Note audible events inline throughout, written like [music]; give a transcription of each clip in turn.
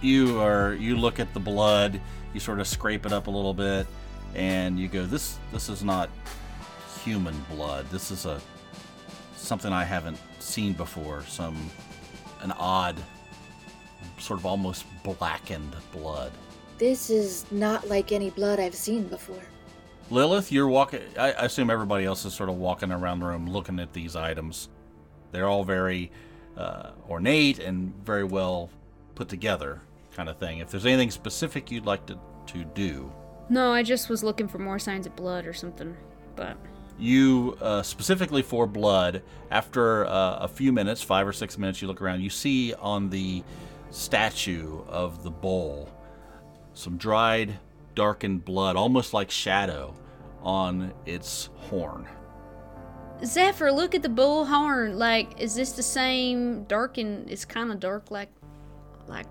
You are you look at the blood, you sort of scrape it up a little bit, and you go, "This this is not human blood. This is a something I haven't seen before. Some an odd, sort of almost blackened blood." This is not like any blood I've seen before. Lilith, you're walking. I assume everybody else is sort of walking around the room looking at these items. They're all very uh, ornate and very well put together, kind of thing. If there's anything specific you'd like to, to do, No, I just was looking for more signs of blood or something. But you uh, specifically for blood, after uh, a few minutes, five or six minutes, you look around, you see on the statue of the bowl some dried, darkened blood, almost like shadow, on its horn. Zephyr, look at the bull horn. Like, is this the same dark and it's kind of dark like, like,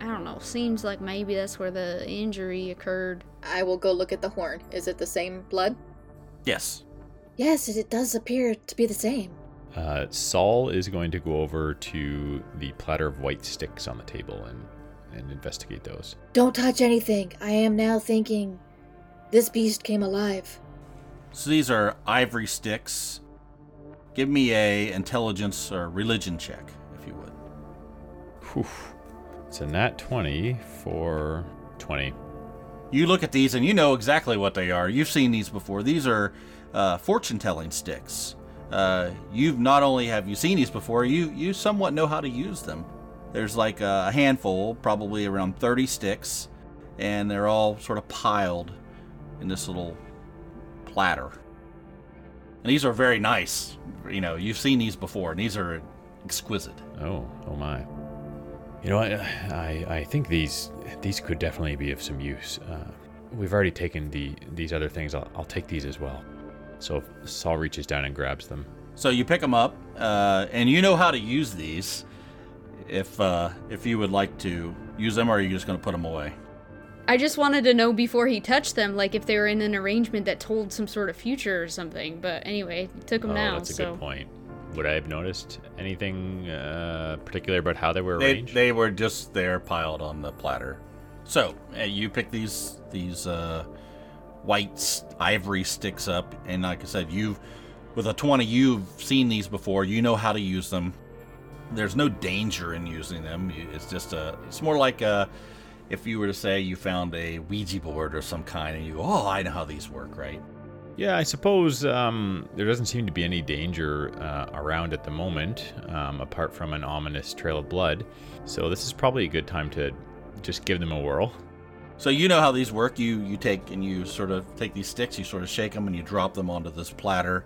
I don't know. Seems like maybe that's where the injury occurred. I will go look at the horn. Is it the same blood? Yes. Yes, it does appear to be the same. Uh, Saul is going to go over to the platter of white sticks on the table and, and investigate those. Don't touch anything. I am now thinking this beast came alive. So these are ivory sticks. Give me a intelligence or religion check, if you would. Whew. It's a nat 20 for 20. You look at these and you know exactly what they are. You've seen these before. These are uh, fortune-telling sticks. Uh, you've not only have you seen these before, you you somewhat know how to use them. There's like a handful, probably around 30 sticks, and they're all sort of piled in this little platter. And these are very nice. You know, you've seen these before, and these are exquisite. Oh, oh my. You know, I, I, I think these these could definitely be of some use. Uh, we've already taken the these other things. I'll, I'll take these as well. So Saul reaches down and grabs them. So you pick them up, uh, and you know how to use these. If uh, if you would like to use them, or are you just going to put them away? I just wanted to know before he touched them, like if they were in an arrangement that told some sort of future or something. But anyway, took them oh, now. that's a so good point. Would I have noticed anything uh, particular about how they were arranged? they were just there, piled on the platter. So uh, you pick these these uh, white ivory sticks up, and like I said, you've with a twenty, you've seen these before. You know how to use them. There's no danger in using them. It's just a. It's more like a. If you were to say you found a Ouija board or some kind, and you, go, oh, I know how these work, right? Yeah, I suppose um, there doesn't seem to be any danger uh, around at the moment, um, apart from an ominous trail of blood. So this is probably a good time to just give them a whirl. So you know how these work. You you take and you sort of take these sticks, you sort of shake them, and you drop them onto this platter.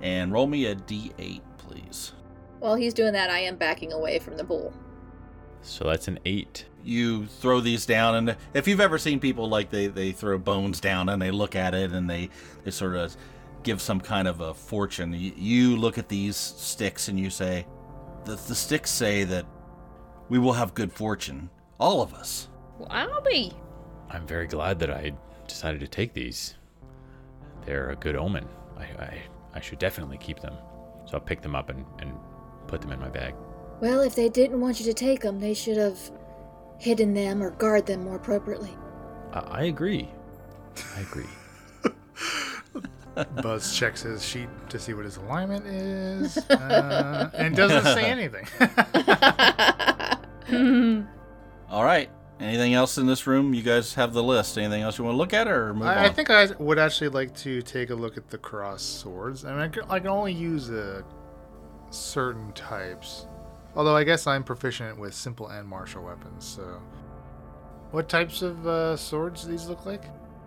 And roll me a d8, please. While he's doing that, I am backing away from the bull. So that's an eight. You throw these down, and if you've ever seen people like they they throw bones down and they look at it and they they sort of give some kind of a fortune. You, you look at these sticks and you say, the the sticks say that we will have good fortune, all of us. well, I'll be. I'm very glad that I decided to take these. They're a good omen. I, I, I should definitely keep them. So I'll pick them up and, and put them in my bag. Well, if they didn't want you to take them, they should have hidden them or guard them more appropriately. I, I agree. I agree. [laughs] Buzz checks his sheet to see what his alignment is, uh, and doesn't say [laughs] anything. [laughs] All right. Anything else in this room? You guys have the list. Anything else you want to look at, or move I, I think I would actually like to take a look at the cross swords. I mean, I can, I can only use uh, certain types. Although I guess I'm proficient with simple and martial weapons. So, what types of uh, swords do these look like?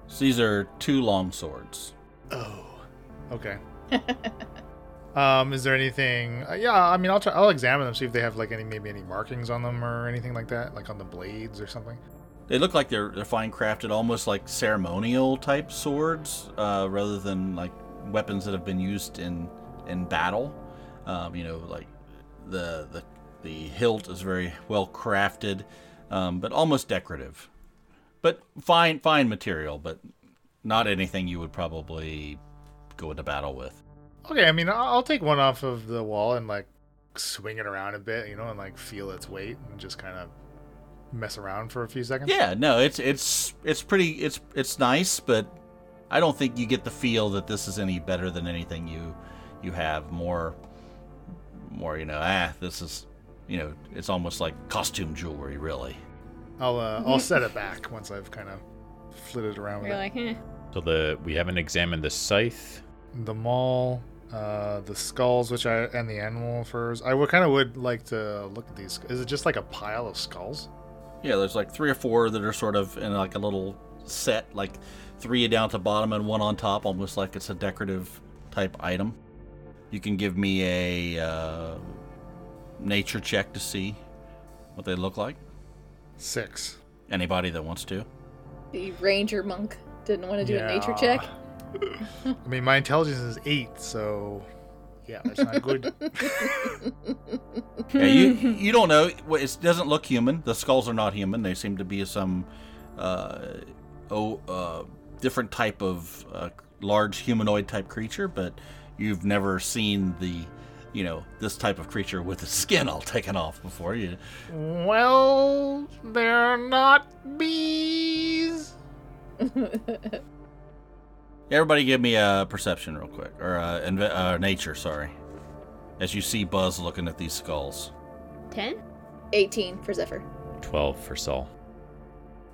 So these are two long swords. Oh, okay. [laughs] um, is there anything? Uh, yeah, I mean, I'll try. I'll examine them, see if they have like any maybe any markings on them or anything like that, like on the blades or something. They look like they're they're fine crafted, almost like ceremonial type swords, uh, rather than like weapons that have been used in in battle. Um, you know, like the the the hilt is very well crafted, um, but almost decorative. But fine fine material, but not anything you would probably go into battle with. Okay, I mean, I'll I'll take one off of the wall and like swing it around a bit, you know, and like feel its weight and just kind of mess around for a few seconds? Yeah, no, it's it's it's pretty it's it's nice, but I don't think you get the feel that this is any better than anything you you have more more you know ah this is you know it's almost like costume jewelry really. I'll uh, I'll [laughs] set it back once I've kind of flitted around with You're it. like, eh. So the we haven't examined the scythe. the maul, uh, the skulls, which I and the animal furs. I would kind of would like to look at these. Is it just like a pile of skulls? Yeah, there's like three or four that are sort of in like a little set, like three down to bottom and one on top, almost like it's a decorative type item. You can give me a uh, nature check to see what they look like. Six. Anybody that wants to. The ranger monk didn't want to do a nature check. [laughs] I mean, my intelligence is eight, so yeah, that's not good. [laughs] Yeah, you you don't know. It doesn't look human. The skulls are not human. They seem to be some uh, oh uh, different type of uh, large humanoid type creature, but you've never seen the you know this type of creature with the skin all [laughs] taken off before. You well, they're not bees. [laughs] everybody give me a perception real quick or uh, inve- uh, nature. Sorry, as you see Buzz looking at these skulls. 10? 18 for Zephyr. Twelve for Saul.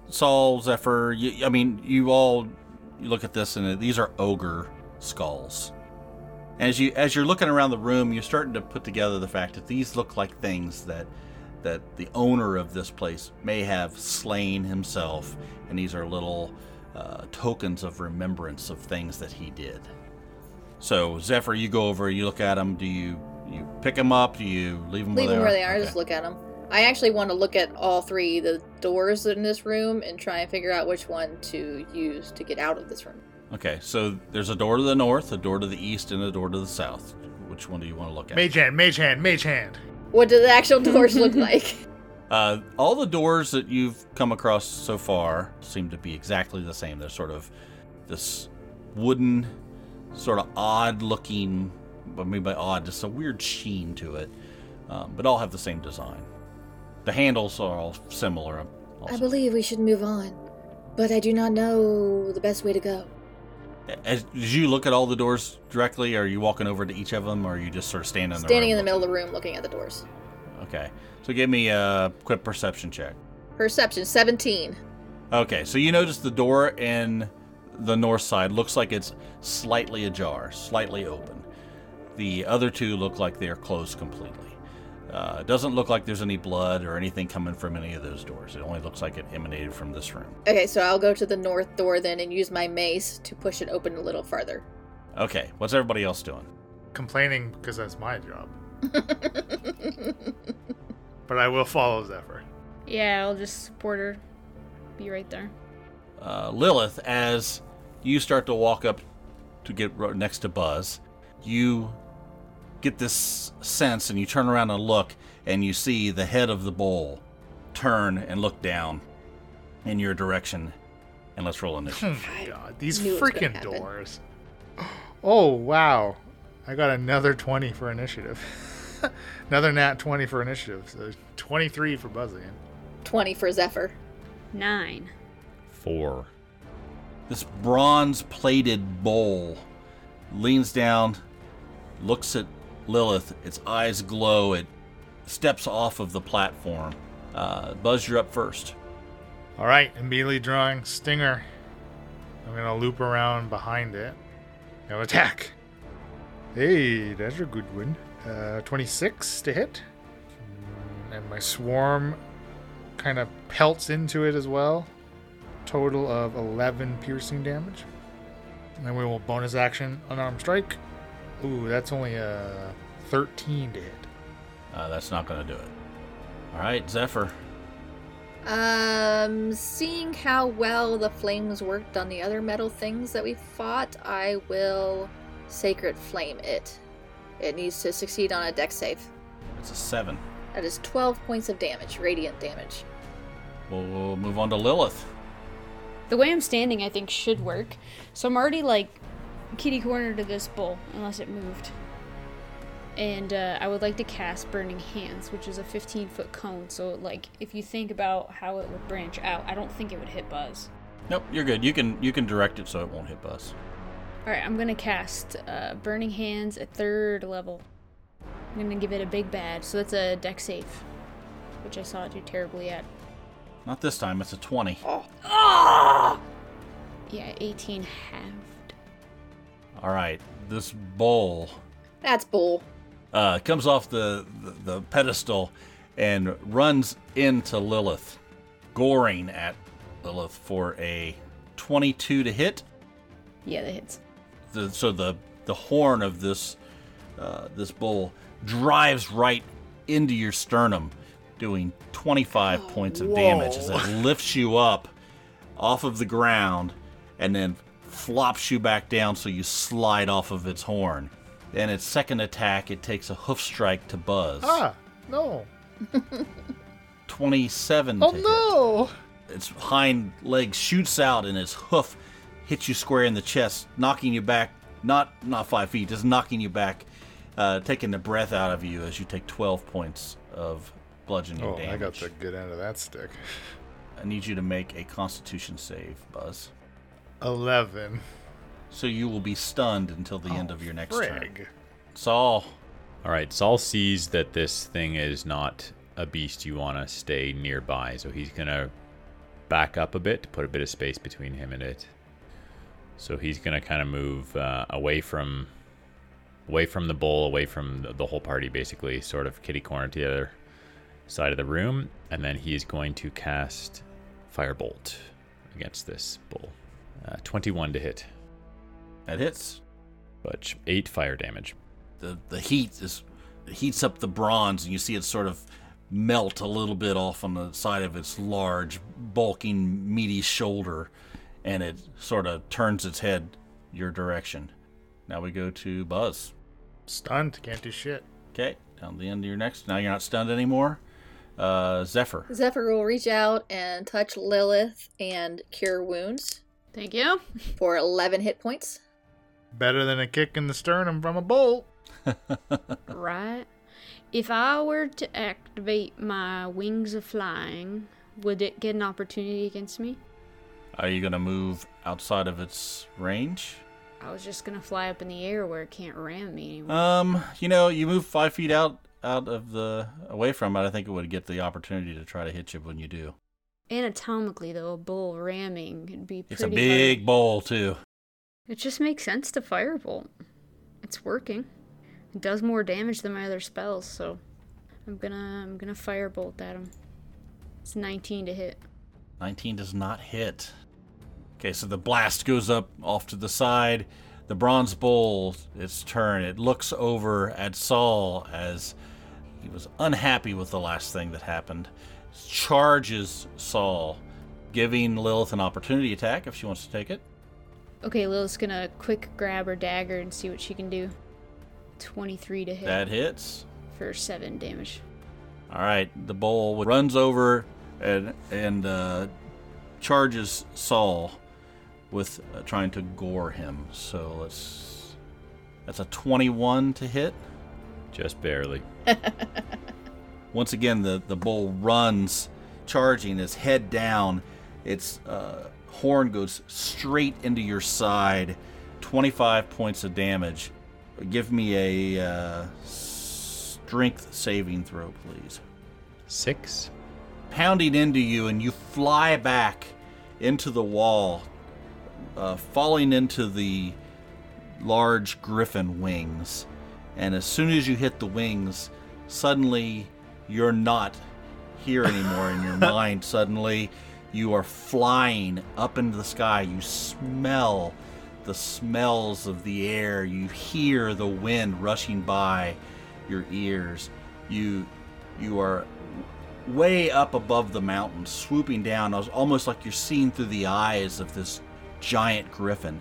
Saul, Zephyr, you, I mean, you all you look at this and these are ogre skulls. As you as you're looking around the room, you're starting to put together the fact that these look like things that that the owner of this place may have slain himself, and these are little uh, tokens of remembrance of things that he did. So Zephyr, you go over, you look at them. Do you you pick them up? Do you leave them Leave where them they where they are. Okay. Just look at them. I actually want to look at all three the doors in this room and try and figure out which one to use to get out of this room. Okay, so there's a door to the north, a door to the east, and a door to the south. Which one do you want to look at? Mage hand, mage hand, mage hand. What do the actual doors look [laughs] like? Uh, all the doors that you've come across so far seem to be exactly the same. They're sort of this wooden, sort of odd looking, what I mean by odd, just a weird sheen to it, um, but all have the same design. The handles are all similar. Also. I believe we should move on, but I do not know the best way to go. As, as you look at all the doors directly, are you walking over to each of them, or are you just sort of standing in the Standing in the middle of the room looking at the doors. Okay, so give me a quick perception check. Perception 17. Okay, so you notice the door in the north side looks like it's slightly ajar, slightly open. The other two look like they're closed completely. Uh, it doesn't look like there's any blood or anything coming from any of those doors. It only looks like it emanated from this room. Okay, so I'll go to the north door then and use my mace to push it open a little farther. Okay, what's everybody else doing? Complaining because that's my job. [laughs] but I will follow Zephyr. Yeah, I'll just support her. Be right there. uh, Lilith, as you start to walk up to get ro- next to Buzz, you get this sense and you turn around and look, and you see the head of the bowl turn and look down in your direction. And let's roll initiative. Oh my god, these Knew it was gonna freaking doors. [gasps] Oh wow, I got another twenty for initiative. [laughs] another nat twenty for initiative. So twenty-three for buzzing. 20 for Zephyr. 9. Four. this bronze plated bowl leans down, looks at Lilith. Its eyes glow. It steps off of the platform. Uh, Buzz, you're up first. All right, immediately drawing stinger. I'm gonna loop around behind it. Now attack. Hey, that's a good one. Uh, 26 to hit. And my swarm kind of pelts into it as well. Total of 11 piercing damage. And then we will bonus action unarmed strike. Ooh, that's only a 13 to hit. Uh, that's not going to do it. All right, Zephyr. Um, seeing how well the flames worked on the other metal things that we fought, I will sacred flame it. It needs to succeed on a Dex save. It's a seven. That is 12 points of damage, radiant damage. We'll, we'll move on to Lilith. The way I'm standing, I think, should work. So I'm already like kitty corner to this bull, unless it moved. and uh, I would like to cast Burning Hands, which is a 15 foot cone. So, like, if you think about how it would branch out, I don't think it would hit Buzz. Nope, you're good. You can you can direct it so it won't hit Buzz. All right, I'm gonna cast uh, Burning Hands at third level. I'm gonna give it a big bad, so that's a Dex save, which I saw it do terribly at. Not this time. It's a twenty. oh Yeah, 18 halved. All right. This bowl That's bull. uh, comes off the, the the pedestal and runs into Lilith, goring at Lilith for a twenty-two to hit. Yeah, that hits. the, so the the horn of this uh, this bull drives right into your sternum, doing 25 points of damage as it lifts you up off of the ground and then flops you back down so you slide off of its horn. Then its second attack, it takes a hoof strike to Buzz. Ah, no. [laughs] 27 Oh to hit. no. its hind leg shoots out and its hoof hits you square in the chest, knocking you back not not five feet, just knocking you back, uh, taking the breath out of you as you take twelve points of bludgeoning Oh, damage. I got the good end of that stick. I need you to make a Constitution save, Buzz. Eleven. So you will be stunned until the end of your next turn. Saul, All right, Saul sees that this thing is not a beast you want to stay nearby, so he's gonna back up a bit to put a bit of space between him and it. So he's gonna kind of move uh, away from away from the bull, away from the, the whole party, basically, sort of kitty corner to the other side of the room, and then he is going to cast Firebolt against this bull. Uh, 21 to hit, that hits. but eight fire damage. the the heat is it heats up the bronze and you see it sort of melt a little bit off on the side of its large bulking meaty shoulder and it sort of turns its head your direction now we go to buzz Stunned. Can't do shit. okay down the end of your next now you're not stunned anymore uh zephyr Zephyr will reach out and touch Lilith and cure wounds Thank you. [laughs] for 11 hit points. Better than a kick in the sternum from a bolt. [laughs] Right. If I were to activate my wings of flying, would it get an opportunity against me? are you gonna move outside of its range I was just gonna fly up in the air where it can't ram me anymore. um you know you move five feet out out of the away from it i think it would get the opportunity to try to hit you when you do Anatomically, though, a bull ramming would be pretty. it's a big hard. bowl too It just makes sense to firebolt. It's working. It does more damage than my other spells, so I'm gonna I'm gonna firebolt at him. It's 19 to hit. 19 does not hit. Okay, so the blast goes up off to the side. The bronze bull, its turn. It looks over at Saul as he was unhappy with the last thing that happened. Charges Saul, giving Lilith an opportunity attack if she wants to take it. Okay, Lilith's gonna quick grab her dagger and see what she can do. 23 to hit That hits. for 7 damage. All right, the bull runs over and and uh, charges Saul with uh, trying to gore him. So let's. That's a 21 to hit. Just barely. [laughs] Once again, the, the bull runs, charging, its head down. Its uh, horn goes straight into your side. 25 points of damage. Give me a uh, strength saving throw, please. Six. pounding into you, and you fly back into the wall, uh, falling into the large griffin wings. And as soon as you hit the wings, suddenly you're not here anymore in your [laughs] mind. Suddenly you are flying up into the sky. You smell the smells of the air. You hear the wind rushing by your ears. You you are way up above the mountains, swooping down, It's almost like you're seeing through the eyes of this giant griffin.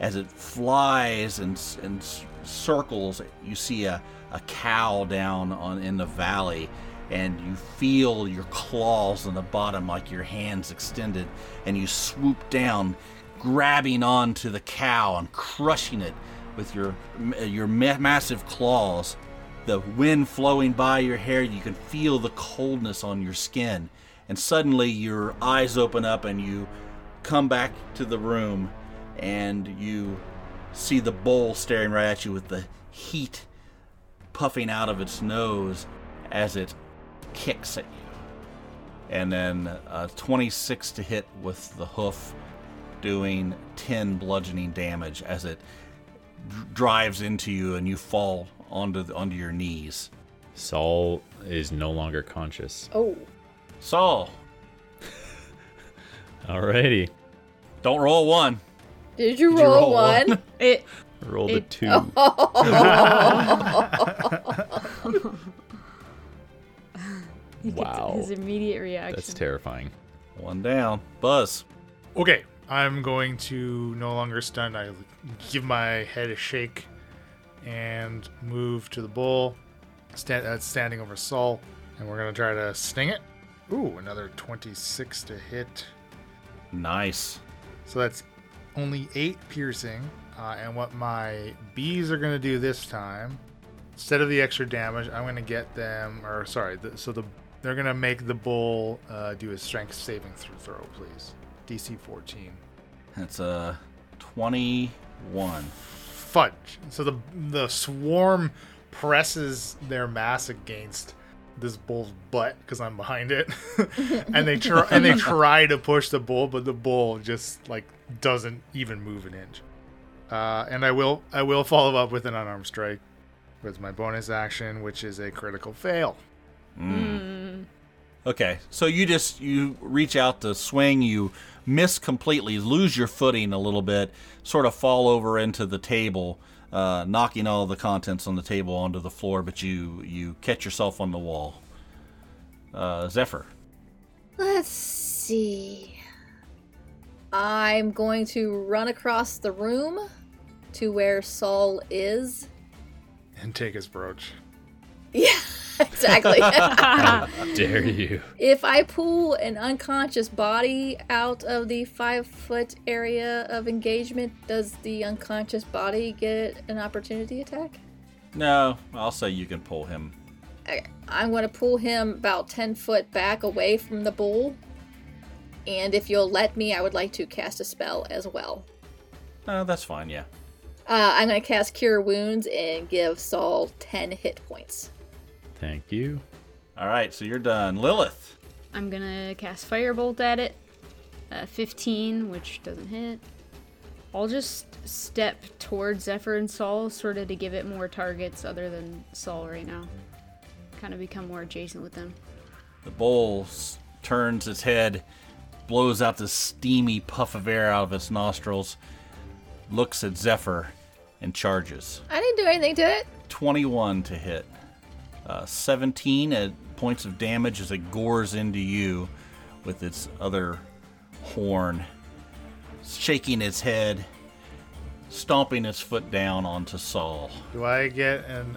As it flies and, and circles, you see a, a cow down on in the valley, and you feel your claws on the bottom like your hands extended, and you swoop down, grabbing onto the cow and crushing it with your your ma- massive claws the wind flowing by your hair. You can feel the coldness on your skin. And suddenly your eyes open up and you come back to the room and you see the bull staring right at you with the heat puffing out of its nose as it kicks at you. And then uh, 26 to hit with the hoof, doing 10 bludgeoning damage as it dr- drives into you and you fall onto the, onto your knees. Saul is no longer conscious. Oh. Saul, [laughs] Alrighty. don't roll one. Did you Did you roll, roll one? one? It. Rolled a two. [laughs] he Wow. His immediate reaction. That's terrifying. One down. Buzz. Okay, I'm going to no longer stun. I give my head a shake and move to the bull. Stand, that's uh, standing over Saul, and we're gonna try to sting it. Ooh, another 26 to hit. Nice. So that's only eight piercing. Uh, and what my bees are going to do this time, instead of the extra damage, I'm going to get them, or sorry, the, so the they're going to make the bull uh, do a strength saving th- throw, please. DC 14. That's a 21. Fudge. So the the swarm presses their mass against this bull's butt because I'm behind it, [laughs] and they try and they [laughs] try to push the bull, but the bull just like doesn't even move an inch. Uh, and I will I will follow up with an unarmed strike with my bonus action, which is a critical fail. Okay, so you just you reach out to swing, you miss completely, lose your footing a little bit, sort of fall over into the table, uh, knocking all the contents on the table onto the floor, but you you catch yourself on the wall. Uh, Zephyr. Let's see. I'm going to run across the room to where Saul is. And take his brooch. [laughs] Yeah, exactly. [laughs] [laughs] Dare you? if I pull an unconscious body out of the five foot area of engagement, does the unconscious body get an opportunity attack? No, I'll say you can pull him. Okay, I'm going to pull him about 10 foot back away from the bull. And if you'll let me, I would like to cast a spell as well. No, that's fine. Yeah. Uh, I'm going to cast Cure Wounds and give Saul 10 hit points. Thank you. All right, so you're done. Lilith. I'm gonna cast Firebolt at it. Uh, 15, which doesn't hit. I'll just step towards Zephyr and Saul, sort of to give it more targets other than Saul right now. Kind of become more adjacent with them. The bull s- turns its head, blows out the steamy puff of air out of its nostrils, looks at Zephyr, and charges. I didn't do anything to it. 21 to hit. Uh, 17 at points of damage as it gores into you with its other horn, shaking its head, stomping its foot down onto Saul. Do I get an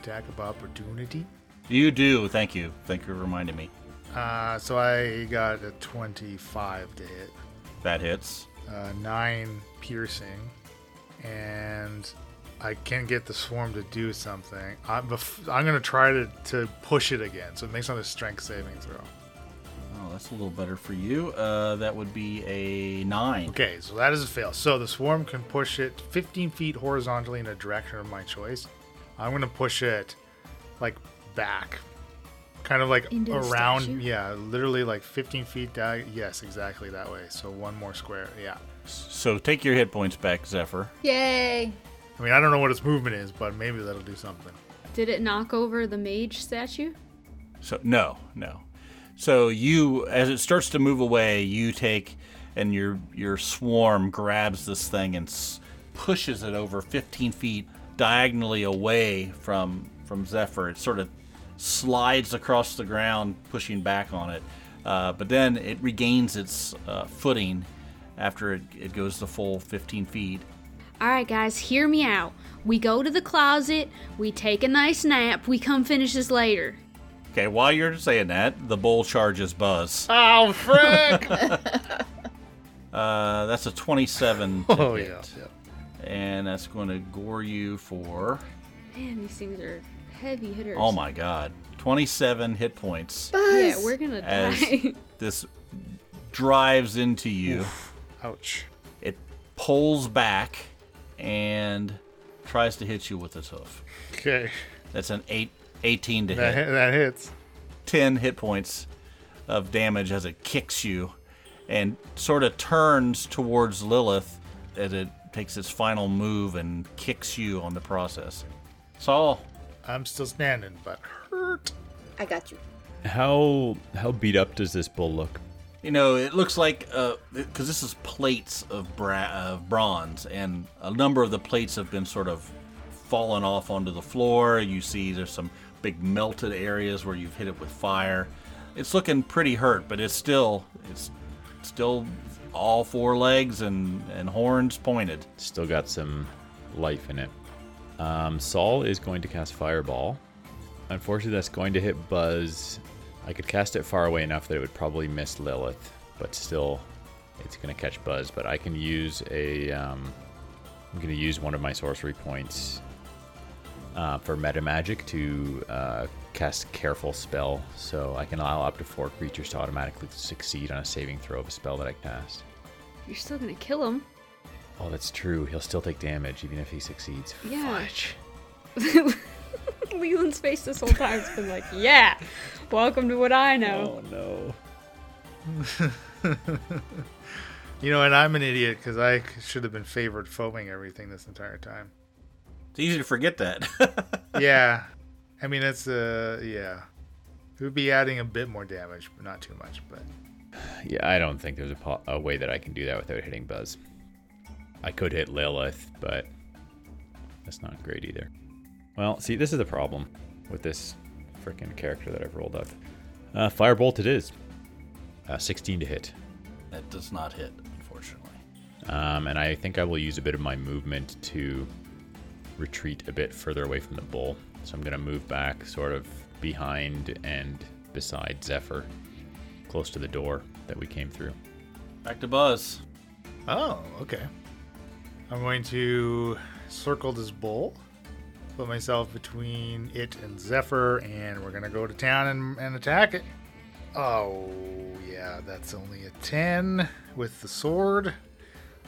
attack of opportunity? You do, thank you. Thank you for reminding me. Uh, so I got a 25 to hit. That hits. uh, nine piercing, and I can't get the swarm to do something. I'm, bef- I'm gonna try to, to push it again, so it makes another strength saving throw. Oh, that's a little better for you. Uh, that would be a 9. Okay, so that is a fail. So the swarm can push it 15 feet horizontally in a direction of my choice. I'm gonna push it like back, kind of like Into the around. statue? Yeah, literally like 15 feet down. Yes, exactly that way. So one more square. Yeah. So take your hit points back, Zephyr. Yay. I mean, I don't know what its movement is, but maybe that'll do something. Did it knock over the mage statue? So no, no. So you, as it starts to move away, you take and your your swarm grabs this thing and s- pushes it over 15 feet diagonally away from from Zephyr. It sort of slides across the ground, pushing back on it. Uh, but then it regains its uh, footing after it, it goes the full 15 feet. All right, guys, hear me out. We go to the closet, we take a nice nap, we come finish this later. Okay, while you're saying that, the bull charges Buzz. Oh, frick! [laughs] Uh, that's a 27 to oh, hit. yeah. yeah. and that's going to gore you for Man, these things are heavy hitters. Oh my god. 27 hit points Yeah, we're gonna as die. [laughs] this drives into you. Ouch. It pulls back and tries to hit you with its hoof. Okay. That's an eight, 18 to That, hit. hit, that hits. 10 hit points of damage as it kicks you and sort of turns towards Lilith as it takes its final move and kicks you on the process. Saul, I'm still standing, but hurt. I got you. How how beat up does this bull look? You know, it looks like because this is plates of, bra- of bronze, and a number of the plates have been sort of fallen off onto the floor. You see there's some big melted areas where you've hit it with fire. It's looking pretty hurt, but it's still it's still all four legs and, and horns pointed. Still got some life in it. Um, Saul is going to cast Fireball. Unfortunately, that's going to hit Buzz. I could cast it far away enough that it would probably miss Lilith, but still, it's going to catch Buzz. But I can use a. Um, I'm going to use one of my sorcery points uh, for meta magic to uh, cast Careful spell, so I can allow up to four creatures to automatically succeed on a saving throw of a spell that I cast. You're still gonna kill him. Oh, that's true. He'll still take damage even if he succeeds. Yeah. Fudge. [laughs] [laughs] Leland's face this whole time has been like, yeah, welcome to what I know. Oh no. [laughs] You know, and I'm an idiot because I should have been favored foaming everything this entire time. It's easy to forget that. [laughs] yeah. I mean, it's, uh, yeah. It would be adding a bit more damage, but not too much. But Yeah, I don't think there's a, po- a way that I can do that without hitting Buzz. I could hit Lilith, but that's not great either. Well, see, this is the problem with this freaking character that I've rolled up. Uh, Firebolt it is. Uh, 16 to hit. that does not hit, unfortunately. Um, and I think I will use a bit of my movement to retreat a bit further away from the bull. So I'm going to move back sort of behind and beside Zephyr, close to the door that we came through. Back to Buzz. Oh, okay. I'm going to circle this bull, put myself between it and Zephyr, and we're to go to town and, and attack it. Oh, yeah, that's only a 10 with the sword.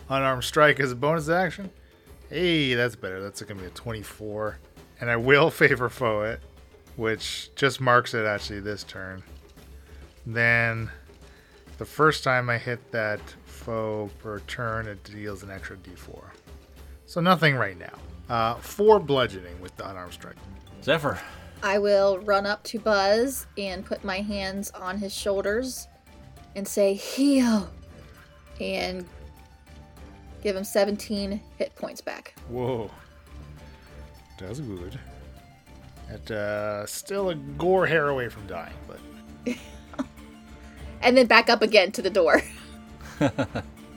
Unarmed strike as a bonus action. Hey, that's better. That's to be a 24. And I will [laughs] favor foe it, which just marks it actually this turn. Then the first time I hit that foe per turn, it deals an extra d4. So nothing right now. Uh, four bludgeoning with the unarmed strike. Zephyr. I will run up to Buzz and put my hands on his shoulders and say, heal. And give him 17 hit points back. Whoa. That's good. At uh, still a gore hair away from dying, but [laughs] And then back up again to the door. [laughs] All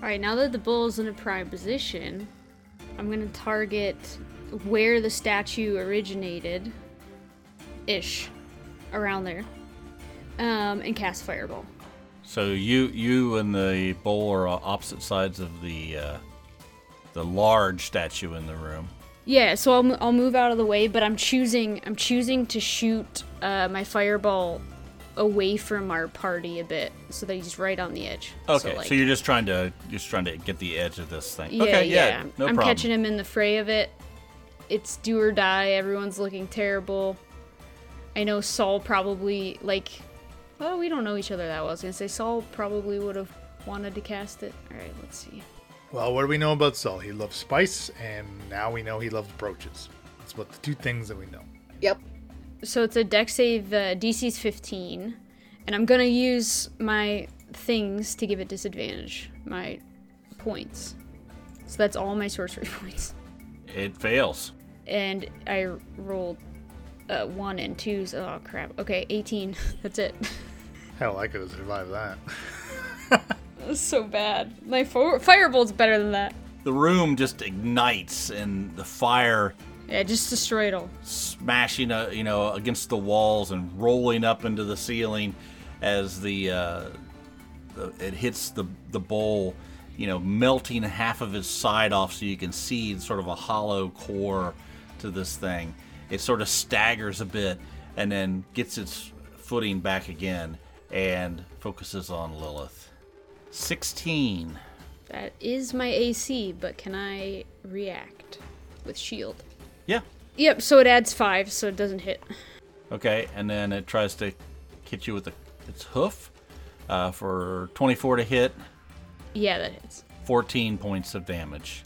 right, now that the bull's in a prime position, I'm gonna target where the statue originated, ish, around there, um, and cast fireball. So you you and the bull are on opposite sides of the uh, the large statue in the room. Yeah, so I'll, I'll move out of the way, but I'm choosing I'm choosing to shoot uh, my fireball away from our party a bit, so that he's right on the edge. Okay, so, like- you're just trying to just trying to get the edge of this thing. Yeah, okay, yeah. yeah, no I'm problem. catching him in the fray of it. It's do or die. Everyone's looking terrible. I know Saul probably like. Well, we don't know each other that well. I was gonna say Saul probably would have wanted to cast it. All right, let's see. well, what do we know about Saul? He loves spice, and now we know he loves brooches. That's about the two things that we know. Yep. So it's a Dex save. Uh, DC's 15, and I'm gonna use my things to give it disadvantage. My points. So that's all my sorcery [laughs] points. It fails. and I rolled uh, one and twos. Oh crap. Okay, 18. [laughs] That's it. Hell, I could have survived that. [laughs] That's so bad. My fo- firebolt's better than that. The room just ignites, and the fire Yeah, just destroy it all. smashing, uh, you know, against the walls and rolling up into the ceiling as the, uh, the it hits the the bowl, you know, melting half of its side off so you can see sort of a hollow core to this thing. it sort of staggers a bit and then gets its footing back again and focuses on Lilith. 16. That is my AC, but can I react with shield? Yeah. Yep, so it adds five, so it doesn't hit. Okay, and then it tries to hit you with the, its hoof uh, for 24 to hit, Yeah, that hits. 14 points of damage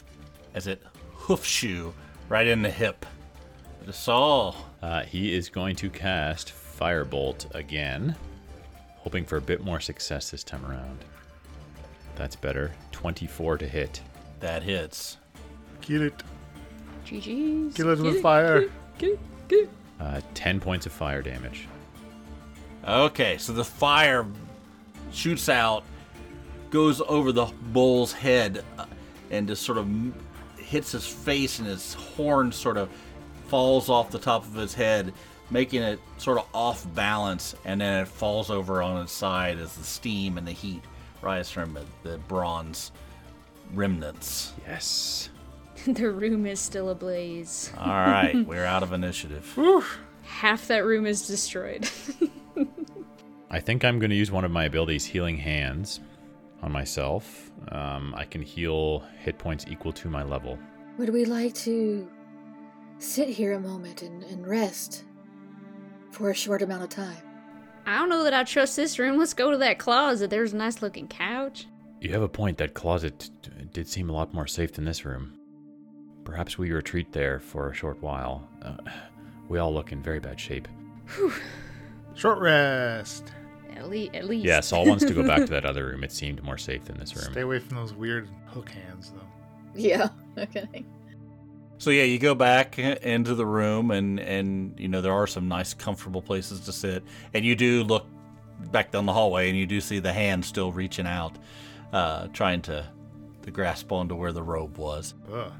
as it hoofs you right in the hip. The Saul. Uh, he is going to cast Firebolt again, hoping for a bit more success this time around. That's better. 24 to hit. That hits. Kill it. GG's. Kill it with fire. Get it, get it. Uh, 10 points of fire damage. Okay, so the fire shoots out, goes over the bull's head, uh, and just sort of hits his face, and his horn sort of falls off the top of his head, making it sort of off balance, and then it falls over on its side as the steam and the heat rise from the bronze remnants. Yes. [laughs] the room is still ablaze. All right, [laughs] we're out of initiative. Half that room is destroyed. [laughs] I think I'm going to use one of my abilities, Healing Hands, on myself. Um, I can heal hit points equal to my level. Would we like to sit here a moment and, and rest for a short amount of time? I don't know that I trust this room. Let's go to that closet. There's a nice looking couch. You have a point. That closet d- did seem a lot more safe than this room. Perhaps we retreat there for a short while. Uh, we all look in very bad shape. Whew. Short rest. At, le- at least. Yeah, Saul wants to go back to [laughs] that other room. It seemed more safe than this room. Stay away from those weird hook hands, though. Yeah. [laughs] Okay. So yeah, you go back into the room, and and you know there are some nice, comfortable places to sit, and you do look back down the hallway, and you do see the hand still reaching out, uh, trying to to grasp onto where the robe was. Ugh.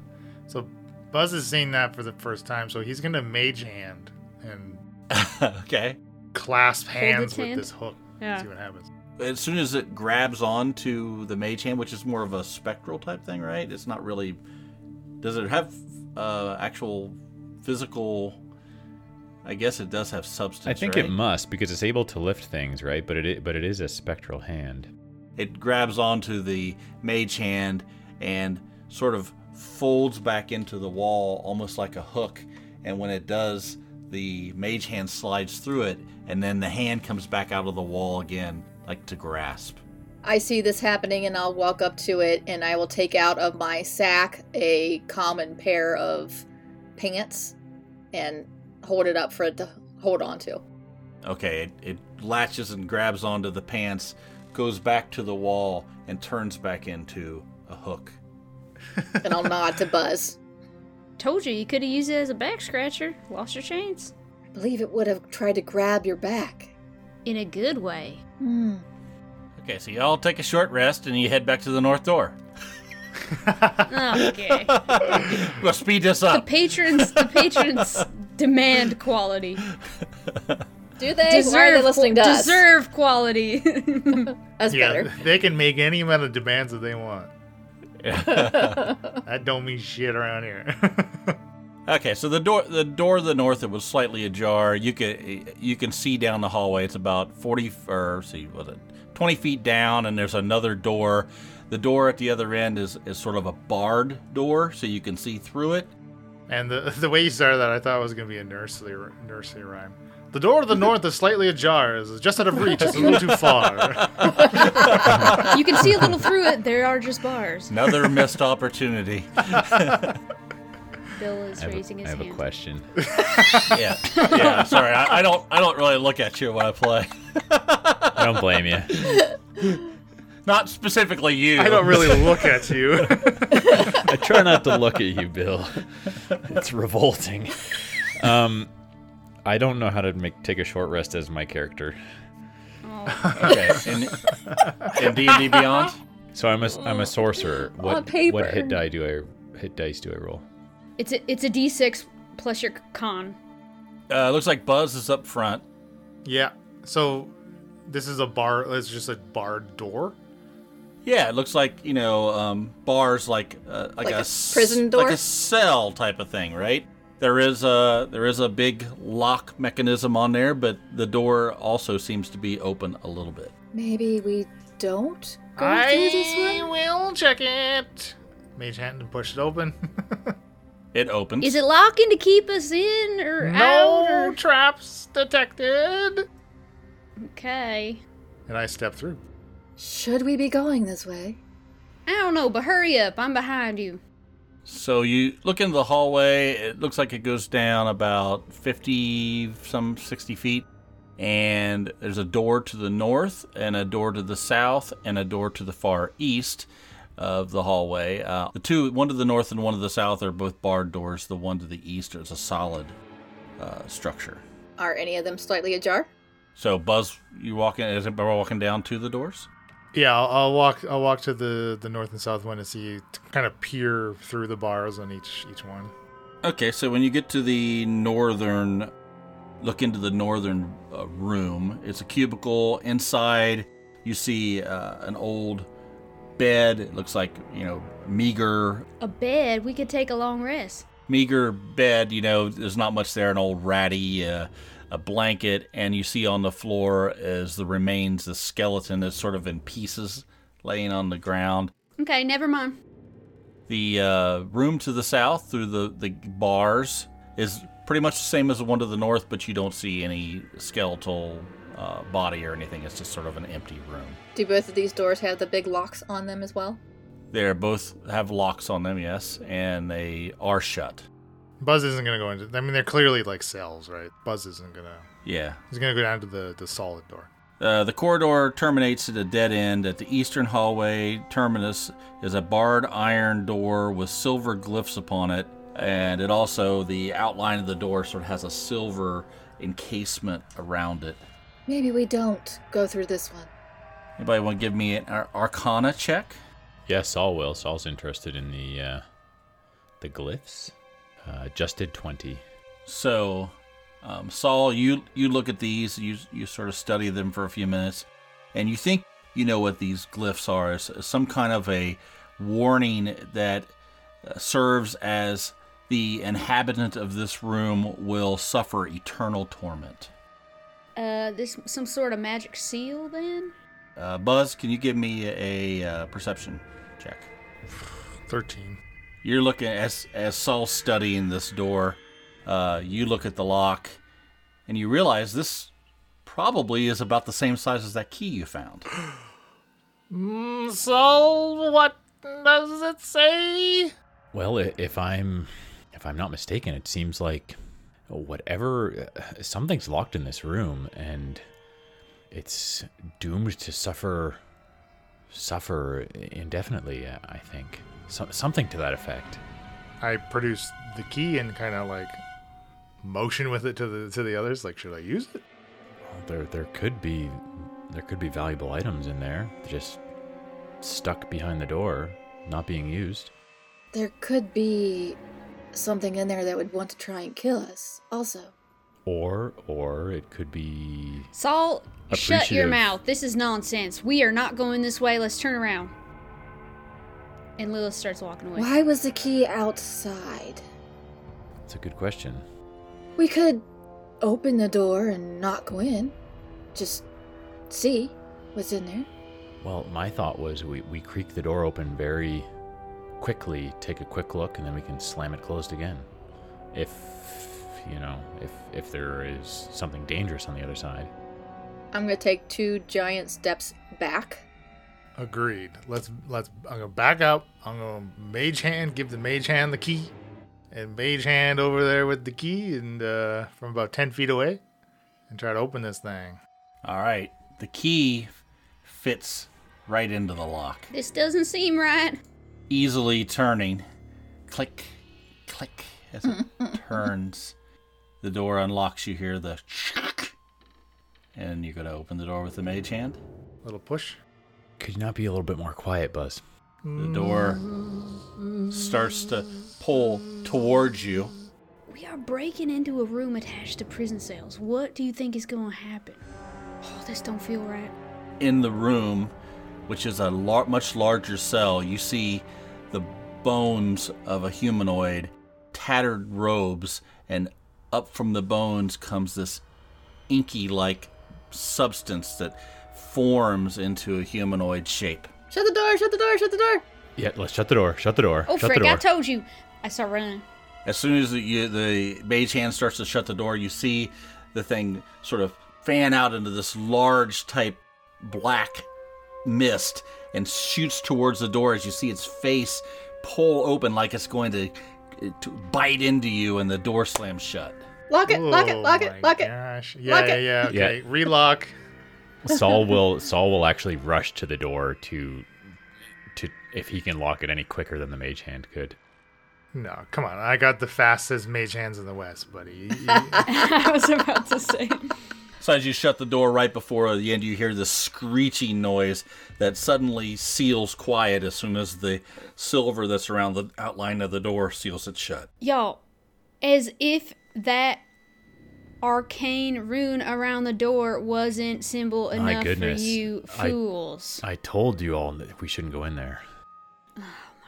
So Buzz is seeing that for the first time, so he's gonna mage hand and [laughs] okay. clasp hands with hand? this hook. Yeah. See what happens. As soon as it grabs onto the mage hand, which is more of a spectral type thing, right? It's not really. Does it have uh, actual physical? I guess it does have substance. I think right? it must because it's able to lift things, right? But it but it is a spectral hand. it grabs onto the mage hand and sort of folds back into the wall almost like a hook and when it does the mage hand slides through it and then the hand comes back out of the wall again like to grasp I see this happening and I'll walk up to it and I will take out of my sack a common pair of pants and hold it up for it to hold on to. okay it, it latches and grabs onto the pants goes back to the wall and turns back into a hook [laughs] And I'll nod to Buzz. Told you, you could have used it as a back scratcher. Lost your chance. I believe it would have tried to grab your back. In a good way. Hmm. okay so you all take a short rest and you head back to the north door Okay. [laughs] we'll speed this up. the patrons, the patrons [laughs] demand quality. Do they? Why are they listening to us? deserve quality. That's yeah, better. they can make any amount of demands that they want. [laughs] that don't mean shit around here. [laughs] Okay, so the door the door to the north it was slightly ajar. You can you can see down the hallway. It's about forty or see, was it twenty feet down, and there's another door. The door at the other end is is sort of a barred door, so you can see through it. and the [laughs] the way you started that, I thought it was gonna be a nursery nursery rhyme. The door to the north is slightly ajar. It's just out of reach. It's a little too far. [laughs] you can see a little through it. There are just bars. Another missed opportunity. Bill is I have, raising a, I his have a hand. question. [laughs] Yeah, yeah. Sorry, I, I don't I don't really look at you when I play. I don't blame you. [laughs] Not specifically you. I don't really look at you. I try not to look at you, Bill. It's revolting. Um, I don't know how to make take a short rest as my character. Oh, Okay. In in D and D [laughs] Beyond. So I'm a I'm a sorcerer. What paper. what hit die do I hit dice do I roll? it's a it's a D6 plus your con. Uh, looks like Buzz is up front. yeah. So this is a bar. It's just a barred door. Yeah, it looks like you know um, bars like uh, like, Like a, a s- prison like door? a cell type of thing, right? There is a there is a big lock mechanism on there, but the door also seems to be open a little bit. Maybe we don't go through this I one? will check it. Mage hand and push it open. [laughs] It opens. Is it locking to keep us in or out? no traps detected. Okay. And I step through. Should we be going this way? I don't know, but hurry up. I'm behind you. So you look into the hallway. It looks like it goes down about 50, some 60 feet. And there's a door to the north, and a door to the south, and a door to the far east of the hallway. Uh, the two, one to the north and one to the south, are both barred doors. The one to the east is a solid uh, structure. Are any of them slightly ajar? So Buzz, you walking? Is it walking down to the doors? Yeah, I'll, I'll walk. I'll walk to the the north and south one and see, to kind of peer through the bars on each each one. Okay, so when you get to the northern, look into the northern uh, room. It's a cubicle. Inside, you see uh, an old bed. It looks like you know meager, A bed. We could take a long rest. meager bed. You know, there's not much there. An old ratty. Uh, a blanket, and you see on the floor is the remains, the skeleton that's sort of in pieces, laying on the ground. Okay, never mind. The uh, room to the south through the, the bars is pretty much the same as the one to the north, but you don't see any skeletal uh, body or anything. It's just sort of an empty room. Do both of these doors have the big locks on them as well? They both have locks on them, yes, and they are shut. Buzz isn't gonna go into. I mean, they're clearly like cells, right? Buzz isn't gonna. Yeah. He's gonna go down to the the solid door. Uh, the corridor terminates at a dead end. At the eastern hallway terminus is a barred iron door with silver glyphs upon it, and it also the outline of the door sort of has a silver encasement around it. Maybe we don't go through this one. Anybody want to give me an Ar- Arcana check? Yes, Saul will. Saul's interested in the uh, the glyphs. Uh, just did twenty. So, um, Saul, you you look at these, you you sort of study them for a few minutes, and you think you know what these glyphs are. It's some kind of a warning that uh, serves as the inhabitant of this room will suffer eternal torment. Uh, this some sort of magic seal then? Uh, Buzz, can you give me a, uh, perception check? Thirteen. You're looking as as Saul's studying this door. Uh, you look at the lock, and you realize this probably is about the same size as that key you found. Mm, so what does it say? Well, if I'm if I'm not mistaken, it seems like whatever uh, something's locked in this room, and it's doomed to suffer suffer indefinitely. I think so, something to that effect. I produce the key and kind of like motion with it to the to the others. Like, should I use it? Well, there there could be there could be valuable items in there just stuck behind the door, not being used. There could be something in there that would want to try and kill us, also. Or or it could be Saul, shut your mouth. This is nonsense. We are not going this way. Let's turn around. And Lilith starts walking away. Why was the key outside? That's a good question. We could open the door and not go in. Just see what's in there. Well, my thought was we, we creak the door open very quickly, take a quick look, and then we can slam it closed again. If you know, if if there is something dangerous on the other side. I'm gonna take two giant steps back. Agreed. Let's let's. I'm gonna back up. I'm gonna mage hand. Give the mage hand the key, and mage hand over there with the key, and uh, from about ten feet away, and try to open this thing. All right, the key fits right into the lock, This doesn't seem right. easily turning. Click, click as it [laughs] turns. The door unlocks. You hear the shock, [laughs] and you're gonna open the door with the mage hand. Little push. Could you not be a little bit more quiet, Buzz? The door starts to pull towards you. We are breaking into a room attached to prison cells. What do you think is going to happen? Oh, this don't feel right. in the room, which is a lar- much larger cell, you see the bones of a humanoid tattered robes, and up from the bones comes this inky like substance that forms into a humanoid shape. Shut the door, shut the door, shut the door. Yeah, let's shut the door. Shut the door. Oh, shut frick, the door. I told you. I start running. As soon as the, you, the mage hand starts to shut the door, you see the thing sort of fan out into this large type black mist and shoots towards the door as you see its face pull open like it's going to, to bite into you and the door slams shut. Lock it, lock it, Oh lock it, my lock it. Gosh. Yeah, Lock yeah, it. yeah. Yeah. Okay. Relock. Saul [laughs] will Saul will actually rush to the door to to if he can lock it any quicker than the mage hand could. No, come on. I got the fastest mage hands in the West, buddy. You- you- [laughs] I was about to say. So as you shut the door right before the end, you hear this screeching noise that suddenly seals quiet as soon as the silver that's around the outline of the door seals it shut. Y'all, as if that arcane rune around the door wasn't symbol enough for you fools. I told you all that we shouldn't go in there.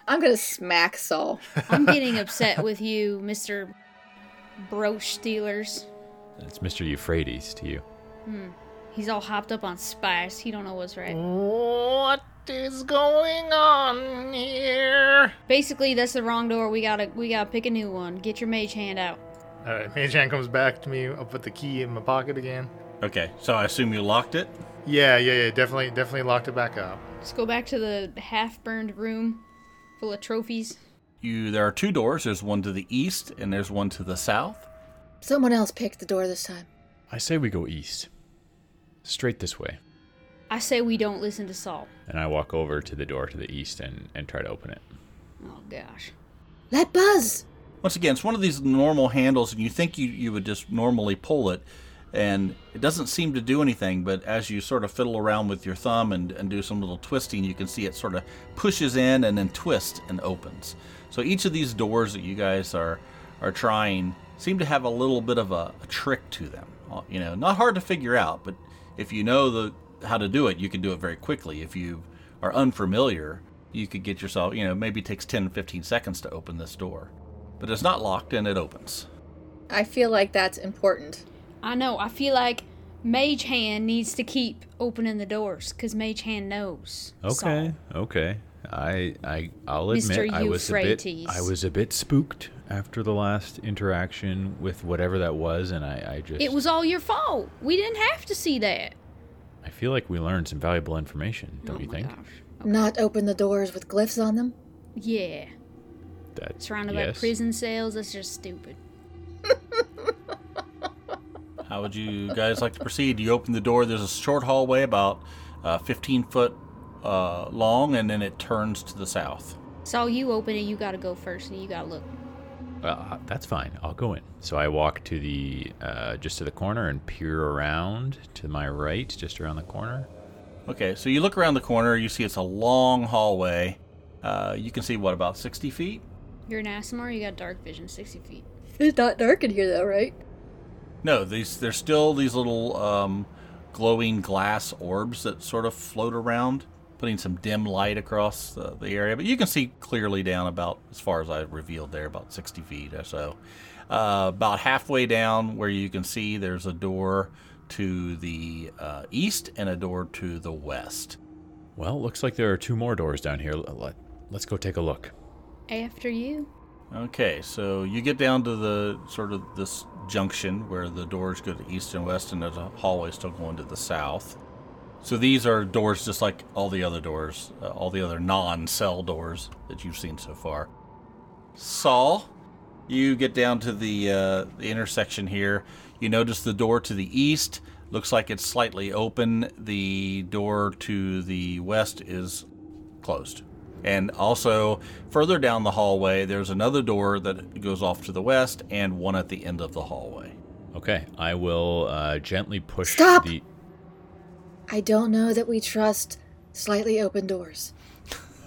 I'm gonna smack Saul. I'm getting [laughs] upset with you, Mr. Brooch Stealers. It's Mr. Euphrates to you. Hmm. He's all hopped up on spice. He don't know what's right. what is going on here? Basically, that's the wrong door. We gotta we gotta pick a new one. Get your mage hand out. All right, mage hand comes back to me. I'll put the key in my pocket again. Okay, so I assume you locked it? Yeah, yeah, yeah. Definitely, definitely locked it back up. Let's go back to the half-burned room full of trophies. You there are two doors. There's one to the east and there's one to the south. Someone else picked the door this time. I say we go east. Straight this way. I say we don't listen to Saul. And I walk over to the door to the east and, and try to open it. Oh gosh. Let Buzz. Once again, it's one of these normal handles, and you think you, you would just normally pull it, and it doesn't seem to do anything. But as you sort of fiddle around with your thumb and, and do some little twisting, you can see it sort of pushes in and then twists and opens. So each of these doors that you guys are are trying seem to have a little bit of a, a trick to them. Uh, You know, not hard to figure out, but if you know the how to do it, you can do it very quickly. If you are unfamiliar, you could get yourself, you know, maybe it takes 10 15 seconds to open this door. But it's not locked and it opens. I feel like that's important. I know. I feel like Mage Hand needs to keep opening the doors because Mage Hand knows. Okay, Saul. okay. I I I'll Mr. admit I was a bit I was a bit spooked after the last interaction with whatever that was, and I I just It was all your fault. We didn't have to see that. I feel like we learned some valuable information, don't oh you my think? gosh. Not open the doors with glyphs on them. Yeah. That Surrounded by prison cells. That's just stupid. [laughs] How would you guys like to proceed? You open the door. There's a short hallway about uh, 15 foot uh, long, and then it turns to the south. So you open it. You gotta go first, and you gotta look. Uh, that's fine. I'll go in. So I walk to the uh, just to the corner and peer around to my right, just around the corner. Okay, so you look around the corner. You see it's a long hallway. Uh, you can see what about 60 feet. You're an Aasimar. You got dark vision, sixty feet. [laughs] It's not dark in here though, right? No, these there's still these little um, glowing glass orbs that sort of float around, putting some dim light across the, the area. But you can see clearly down about as far as I revealed there, about 60 feet or so. Uh, about halfway down, where you can see there's a door to the uh, east and a door to the west. Well, looks like there are two more doors down here. Let, let, let's go take a look. After you. Okay, so you get down to the sort of this junction where the doors go to east and west, and there's a hallway still going to the south. So these are doors just like all the other doors, uh, all the other non-cell doors that you've seen so far. Saul, you get down to the uh, the intersection here. You notice the door to the east looks like it's slightly open. The door to the west is closed. And also, further down the hallway, there's another door that goes off to the west and one at the end of the hallway. Okay, I will uh, gently push Stop! the. I don't know that we trust slightly open doors.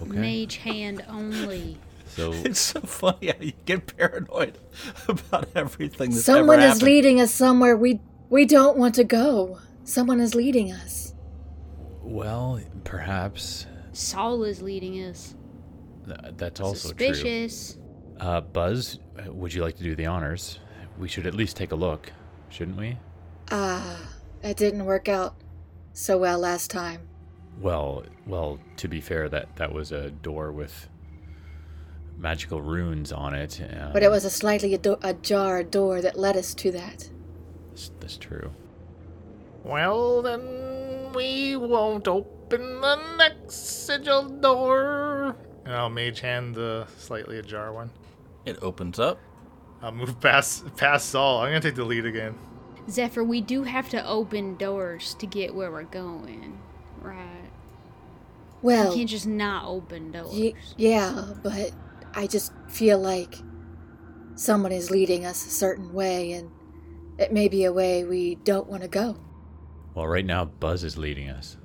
Okay. Mage Hand only. So [laughs] It's so funny how you get paranoid [laughs] about everything that's Someone ever is happened. leading us somewhere we we don't want to go. Someone is leading us. well, perhaps Saul is leading us. th- that's also true. Suspicious. Uh, Buzz, uh, would you like to do the honors? We should at least take a look, shouldn't we? Ah, it didn't work out so well last time. Well, well, to be fair, that that was a door with magical runes on it. Um, But it was a slightly ado- ajar door that led us to that. That's, that's true. Well, then we won't open the next sigil door. And I'll mage hand the slightly ajar one. It opens up. I'll move past past Saul. I'm gonna take the lead again. Zephyr, we do have to open doors to get where we're going, right? Well, We can't just not open doors. y- yeah, but I just feel like someone is leading us a certain way, and it may be a way we don't want to go. Well, right now Buzz is leading us.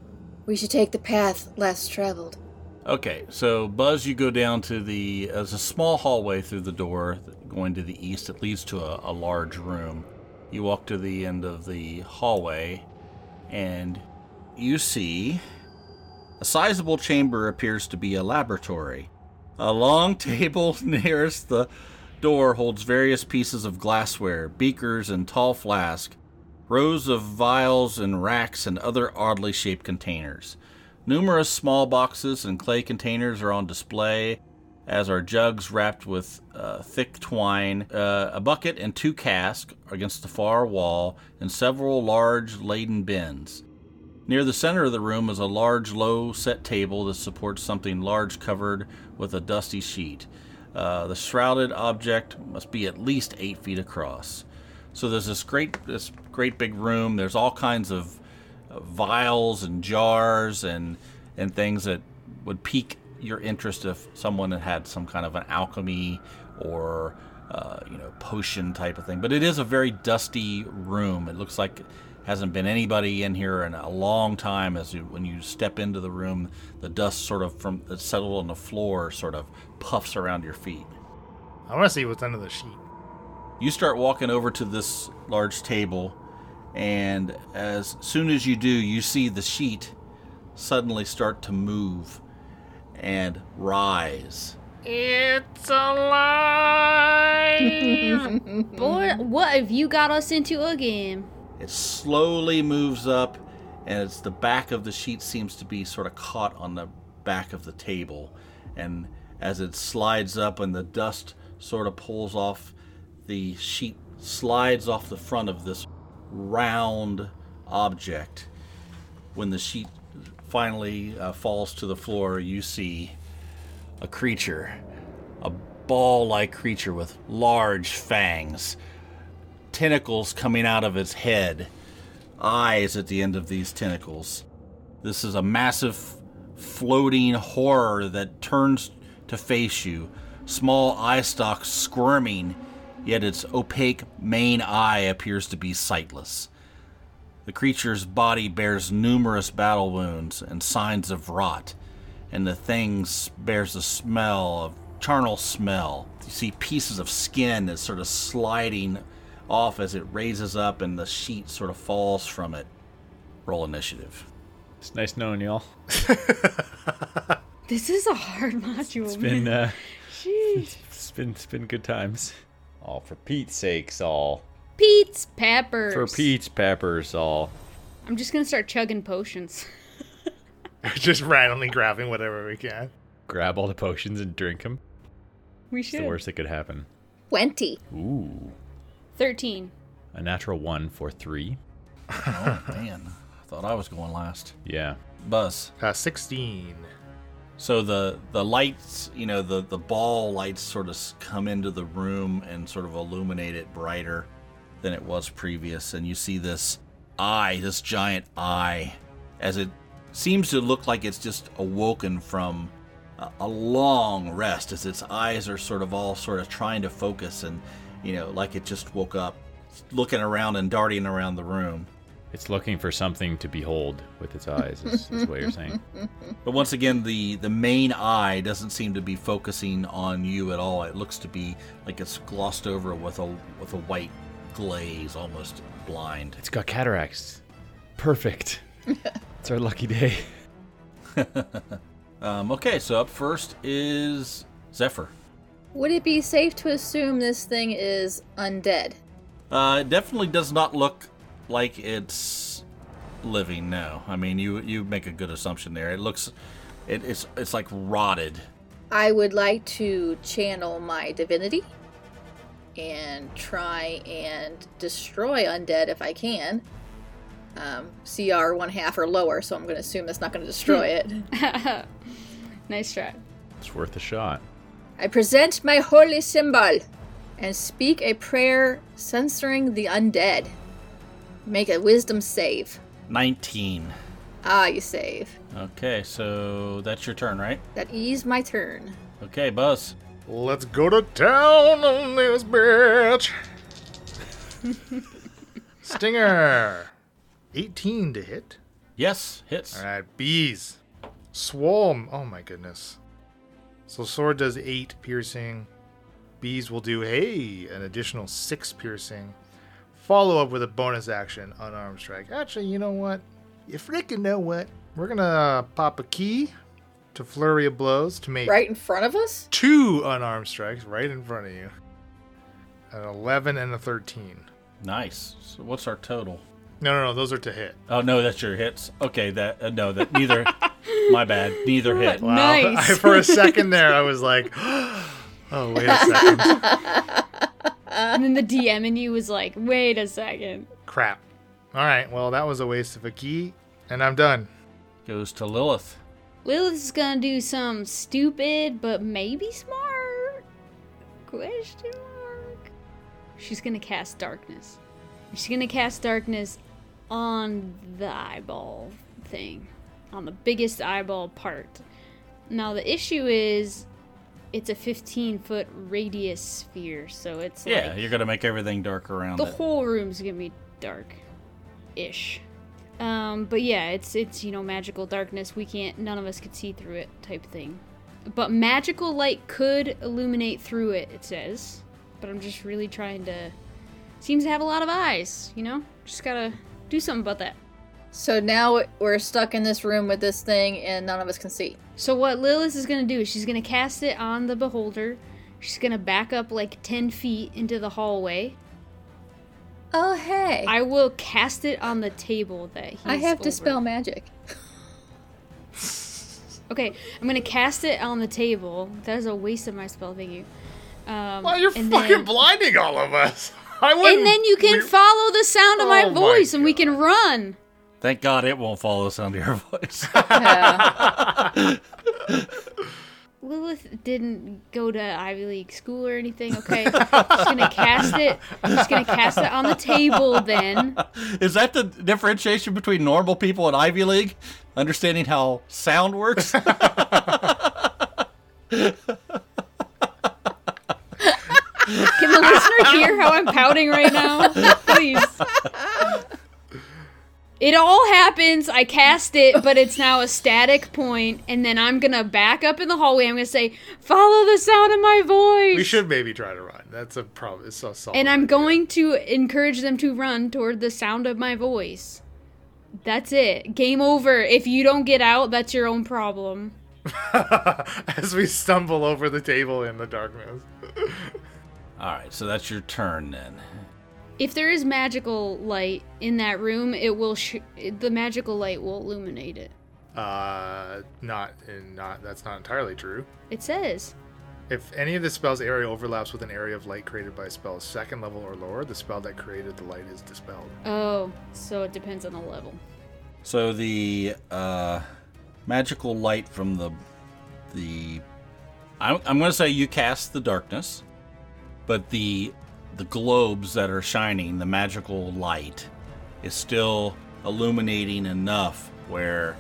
We should take the path less traveled. Okay, so Buzz, you go down to the. There's a small hallway through the door going to the east. It leads to a, a large room. You walk to the end of the hallway, and you see a sizable chamber appears to be a laboratory. A long [laughs] table nearest the door holds various pieces of glassware, beakers, and tall flasks, rows of vials and racks and other oddly shaped containers. Numerous small boxes and clay containers are on display, as are jugs wrapped with uh, thick twine. Uh, a bucket and two casks against the far wall, and several large laden bins. Near the center of the room is a large, low set table that supports something large covered with a dusty sheet. Uh, the shrouded object must be at least eight feet across. So there's this great, this great big room. There's all kinds of uh, vials and jars and and things that would pique your interest if someone had had some kind of an alchemy or uh, you know potion type of thing. But it is a very dusty room. It looks like hasn't been anybody in here in a long time. As you, when you step into the room, the dust sort of from that's settled on the floor sort of puffs around your feet. I want to see what's under the sheet. You start walking over to this large table, and as soon as you do, you see the sheet suddenly start to move and rise. It's alive. [laughs] Boy, what have you got us into again? It slowly moves up, and it's the back of the sheet seems to be sort of caught on the back of the table. And as it slides up and the dust sort of pulls off, the sheet slides off the front of this round object. When the sheet finally uh, falls to the floor, you see a creature, a ball like creature with large fangs tentacles coming out of its head, eyes at the end of these tentacles. This is a massive floating horror that turns to face you, small eye stalks squirming, yet its opaque main eye appears to be sightless. The creature's body bears numerous battle wounds and signs of rot, and the thing bears a smell of charnel smell. You see pieces of skin that's sort of sliding off as it raises up and the sheet sort of falls from it. Roll initiative. It's nice knowing y'all. [laughs] This is a hard module. It's been uh, Jeez. it's been it's been good times. All for Pete's sake, Saul. Pete's peppers. For Pete's peppers, Saul. I'm just gonna start chugging potions. [laughs] Just randomly grabbing whatever we can. Grab all the potions and drink them. We It's the worst that could happen. 20. Ooh, Thirteen. a natural one for three. Oh, [laughs] man. I thought I was going last. Yeah. Buzz. Uh, 16. So the the lights, you know, the the ball lights sort of come into the room and sort of illuminate it brighter than it was previous, and you see this eye, this giant eye, as it seems to look like it's just awoken from a, a long rest, as its eyes are sort of all sort of trying to focus, and you know, like it just woke up, looking around and darting around the room. It's looking for something to behold with its eyes, is, is what you're saying. [laughs] But once again, the the main eye doesn't seem to be focusing on you at all. It looks to be like it's glossed over with a with a white glaze, almost blind. It's got cataracts. Perfect. [laughs] it's our lucky day. [laughs] Um, okay, so up first is Zephyr. Would it be safe to assume this thing is undead? Uh, it definitely does not look like it's living. No, I mean you you make a good assumption there. It looks, it, it's it's like rotted. I would like to channel my divinity and try and destroy undead if I can. Um, CR one half or lower, so I'm going to assume that's not going to destroy it. [laughs] Nice try. It's worth a shot. I present my holy symbol and speak a prayer censoring the undead. Make a wisdom save. Nineteen. Ah, you save. Okay, so that's your turn, right? That is my turn. Okay, Buzz. Let's go to town on this bitch. [laughs] Stinger. 18 to hit. Yes, hits. All right, bees. Swarm. Oh my goodness. So sword does 8 piercing. Bees will do, hey, an additional 6 piercing. Follow up with a bonus action, unarmed strike. Actually, you know what? You freaking know what? We're gonna pop a ki to flurry of blows to make Right in front of us? two unarmed strikes right in front of you. An 11 and a 13. Nice. So what's our total? No, no, no, those are to hit. Oh no, that's your hits. Okay, that uh, no, that neither. [laughs] my bad. Neither hit. Wow. [laughs] Nice. For a second there, I was like, [gasps] oh, wait a second. [laughs] and then the DM in you was like, wait a second. Crap. All right, well, that was a waste of a ki, and I'm done. Goes to Lilith. Lilith's gonna do some stupid but maybe smart question mark. She's gonna cast darkness. She's gonna cast darkness on the eyeball thing, on the biggest eyeball part. Now the issue is, it's a 15 foot radius sphere, so it's Yeah, like you're gonna make everything dark around the it. whole room's gonna be dark ish um but yeah it's it's you know magical darkness. We can't none of us could see through it type thing. But magical light could illuminate through it it says. But i'm just really trying to seems to have a lot of eyes you know? Just gotta do something about that So now we're stuck in this room with this thing and none of us can see. so what lilith is gonna do is she's gonna cast it on the beholder she's gonna back up like 10 feet into the hallway Oh, hey. I, i will cast it on the table that he's I have over. spell Magic. Okay, I'm gonna cast it on the table. That is a waste of my spell, thank you. Um, Well, you're fucking then, blinding all of us. [laughs] I wouldn't. And then you can we- follow the sound of Oh my voice, and we can run. Thank God it won't follow the sound of your [laughs] voice. Yeah. [laughs] Lilith didn't go to Ivy League school or anything. Okay, she's gonna cast it. She's gonna cast it on the table. Then Is that the differentiation between normal people and Ivy League? Understanding how sound works? [laughs] can the listener hear how I'm pouting right now? Please. It all happens. I cast it, but it's now a static point, and then I'm gonna back up in the hallway. I'm gonna say, "Follow the sound of my voice." We should maybe try to run. That's a problem. It's a solid. And I'm idea. going to encourage them to run toward the sound of my voice. That's it. Game over. If you don't get out, that's your own problem. [laughs] as we stumble over the table in the darkness. All right, so that's your turn then. If there is magical light in that room, it will sh- the magical light will illuminate it. Uh, not in not. That's not entirely true. It says. If any of the spell's area overlaps with an area of light created by a spell second level or lower, the spell that created the light is dispelled. Oh, so it depends on the level. So the uh, magical light from the the I'm, I'm going to say you cast the darkness, but the the globes that are shining, the magical light, is still illuminating enough where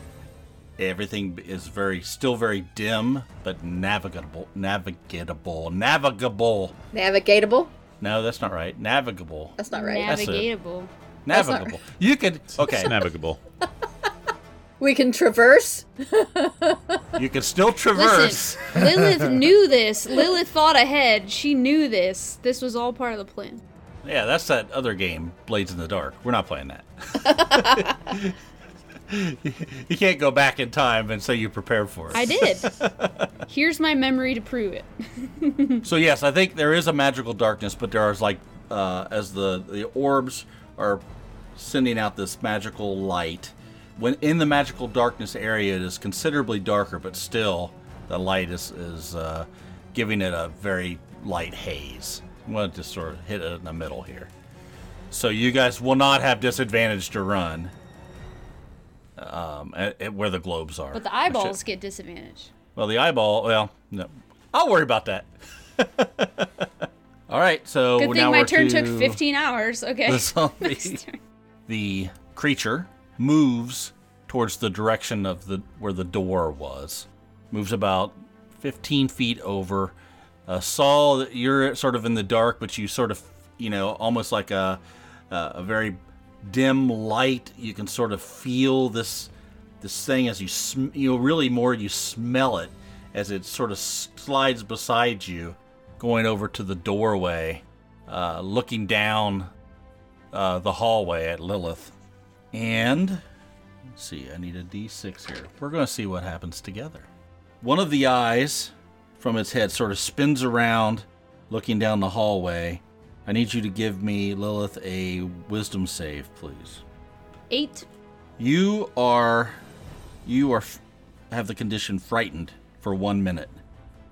everything is very still very dim but navigable navigatable navigable Navigatable? no that's not right navigable That's not right. That's it. Navigatable. That's not navigable you could okay [laughs] navigable. We can traverse. you can still traverse Listen, Lilith knew this. Lilith thought ahead. She knew this. This was all part of the plan. Yeah, that's that other game, Blades in the Dark. We're not playing that. [laughs] you can't go back in time and say you prepared for it. I did. Here's my memory to prove it. [laughs] So yes, I think there is a magical darkness, but there is like uh, as the the orbs are sending out this magical light. When in the magical darkness area, it is considerably darker, but still the light is is uh, giving it a very light haze. I'm going to just sort of hit it in the middle here. So you guys will not have disadvantage to run um, at, at where the globes are. But the should- eyeballs get disadvantage. well, the eyeball. Well, no, I'll worry about that. [laughs] All right, so Good now thing my we're turn to took 15 hours. Okay. The zombie. [laughs] the creature moves towards the direction of the where the door was. Moves about 15 feet over. Uh, Saul, you're sort of in the dark, but you sort of, you know, almost like a a very dim light. You can sort of feel this this thing as you sm- you know really more you smell it as it sort of slides beside you, going over to the doorway, uh, looking down uh, the hallway at Lilith. And let's see, I need a d6 here. We're going to see what happens together. One of the eyes from its head sort of spins around, looking down the hallway. I need you to give me, Lilith, a wisdom save, please. Eight. You are, you are, have the condition frightened for one minute.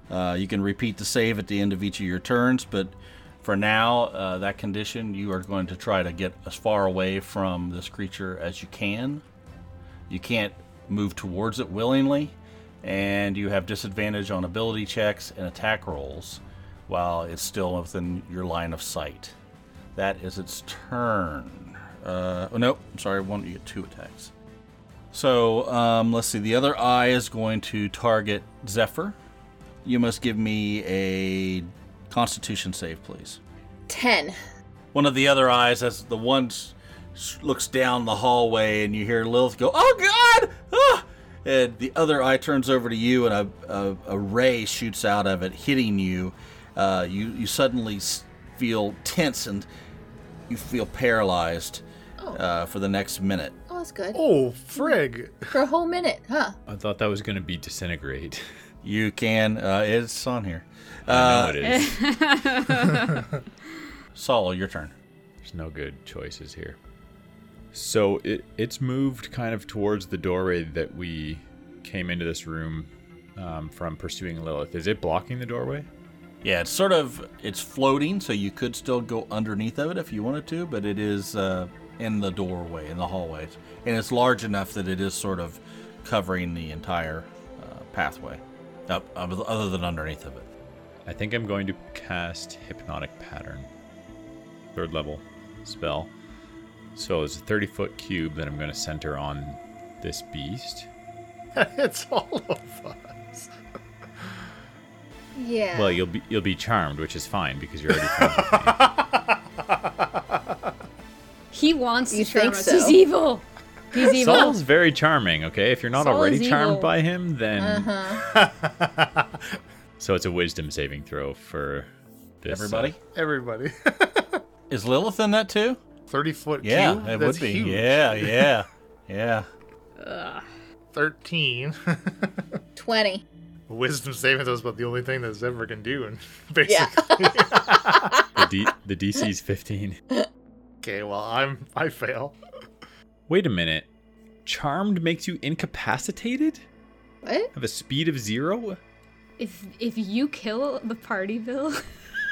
Uh, you can repeat the save at the end of each of your turns, but for now, uh, that condition, you are going to try to get as far away from this creature as you can. You can't move towards it willingly, and you have disadvantage on ability checks and attack rolls while it's still within your line of sight. That is its turn. Uh, oh, nope. I'm sorry. One, you get two attacks. So um, let's see. The other eye is going to target Zephyr. You must give me a Constitution save, please. 10. One of the other eyes, as the one s- s- looks down the hallway, and you hear Lilith go, "Oh God!" Ah! And the other eye turns over to you, and a, a, a ray shoots out of it, hitting you. Uh, you you suddenly feel tense and you feel paralyzed uh, for the next minute. Oh, that's good. Oh, frig. For a whole minute, huh? I thought that was going to be disintegrate. [laughs] You can. Uh, it's on here. I know it is. [laughs] Saul, your turn. There's no good choices here. So it it's moved kind of towards the doorway that we came into this room um, from pursuing Lilith. Is it blocking the doorway? Yeah, it's sort of it's floating, so you could still go underneath of it if you wanted to, but it is uh, in the doorway in the hallway, and it's large enough that it is sort of covering the entire uh, pathway, up other other than underneath of it. I think I'm going to cast Hypnotic Pattern. Third level spell. So it's a 30 foot cube that I'm going to center on this beast. [laughs] it's all of us. Yeah. Well, you'll be you'll be charmed, which is fine because you're already friends with me. [laughs] He wants You to charm think us. so? He's evil. He's evil. Saul's very charming. Okay, if you're not Saul already charmed evil. by him, then uh-huh. [laughs] so it's a Wisdom saving throw for this. uh, Everybody, Everybody. [laughs] is Lilith in that too? 30 foot Yeah, cube? it That's would be. huge. Yeah, yeah, yeah. [laughs] 13. [laughs] 20. Wisdom saving throw is about the only thing that Zephyr can do, and basically. Yeah. the, D- the DC's 15. Okay, well, I'm I fail. Wait a minute. Charmed makes you incapacitated? what? Have a speed of zero? If if you kill the party, Bill,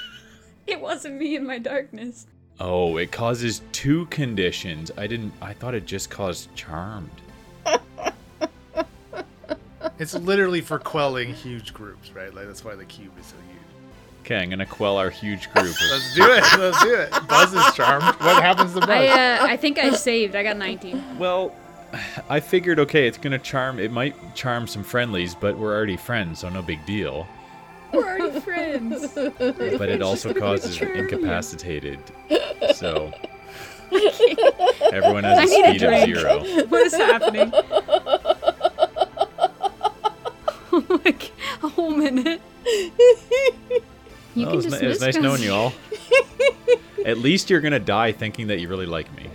[laughs] it wasn't me in my darkness. Oh, it causes two conditions. I didn't. I thought it just caused charmed. [laughs] It's literally for quelling huge groups, right? Like that's why the cube is so huge. Okay, I'm gonna quell our huge group. [laughs] Let's do it. Let's do it. Buzz is charmed. What happens to Buzz? I uh, I think I saved. I got 19. well, [sighs] I figured okay, it's gonna charm. It might charm some friendlies, but we're already friends, so no big deal. We're already friends. [laughs] But it also [laughs] causes incapacitated. So [laughs] everyone has I a need a speed of zero. What is happening? oh my god, a whole minute. You Oh, can it was, ni- just it was nice miscast- knowing you all. At least you're gonna die thinking that you really like me.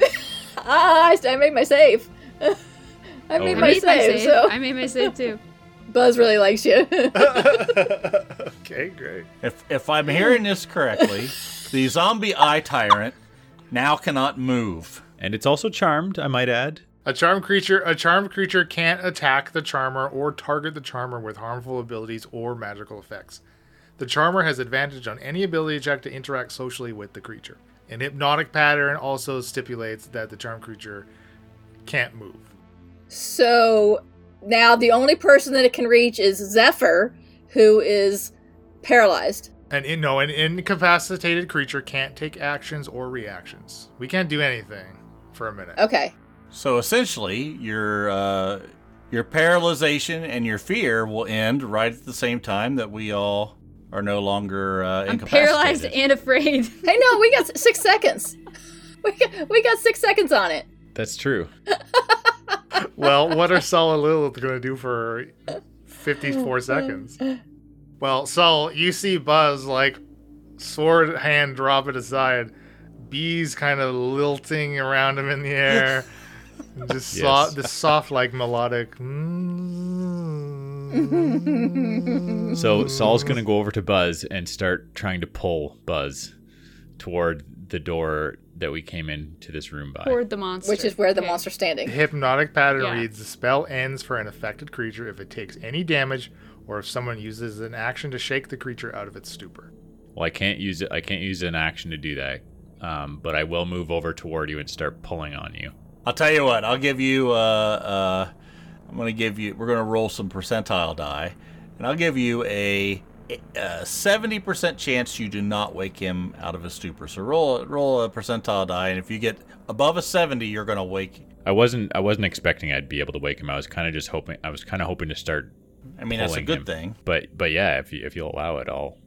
Ah, I, I made my save. I I made Oh, my I made my save, save. so I made my save too. [laughs] Buzz really likes you. [laughs] okay, great. If if I'm hearing this correctly, the zombie eye tyrant now cannot move. And it's also charmed, I might add. A charmed creature a charmed creature can't attack the charmer or target the charmer with harmful abilities or magical effects. The charmer has advantage on any ability check to interact socially with the creature. An hypnotic pattern also stipulates that the charmed creature can't move. so now the only person that it can reach is Zephyr, who is paralyzed. And in, no, an incapacitated creature can't take actions or reactions. We can't do anything for a minute. Okay. So essentially, your uh, your paralyzation and your fear will end right at the same time that we all are no longer uh, I'm paralyzed and afraid. Hey, no, we got six seconds. [laughs] We got, we got six seconds on it. That's true. [laughs] well, what are Saul and Lilith going to do for 54 [laughs] seconds? Well, Saul, you see Buzz like sword hand drop it aside, bees kind of lilting around him in the air, [laughs] just Yes. soft, this soft like melodic. mm. So Saul's gonna go over to Buzz and start trying to pull Buzz toward the door that we came into this room by. Toward the monster. Which is where the Okay. monster's standing. The hypnotic pattern Yeah. reads: The spell ends for an affected creature if it takes any damage, or if someone uses an action to shake the creature out of its stupor. Well, I can't use it. I can't use an action to do that. Um, but I will move over toward you and start pulling on you. I'll tell you what. I'll give you. Uh, uh, I'm going to give you. We're going to roll some percentile die, and I'll give you a, a 70% chance you do not wake him out of a stupor. So roll roll a percentile die, and if you get above a 70, you're going to wake. I wasn't. I wasn't expecting I'd be able to wake him. I was kind of just hoping. I was kind of hoping to start. I mean, that's a good him. thing. But but yeah, if you if you'll allow it, I'll.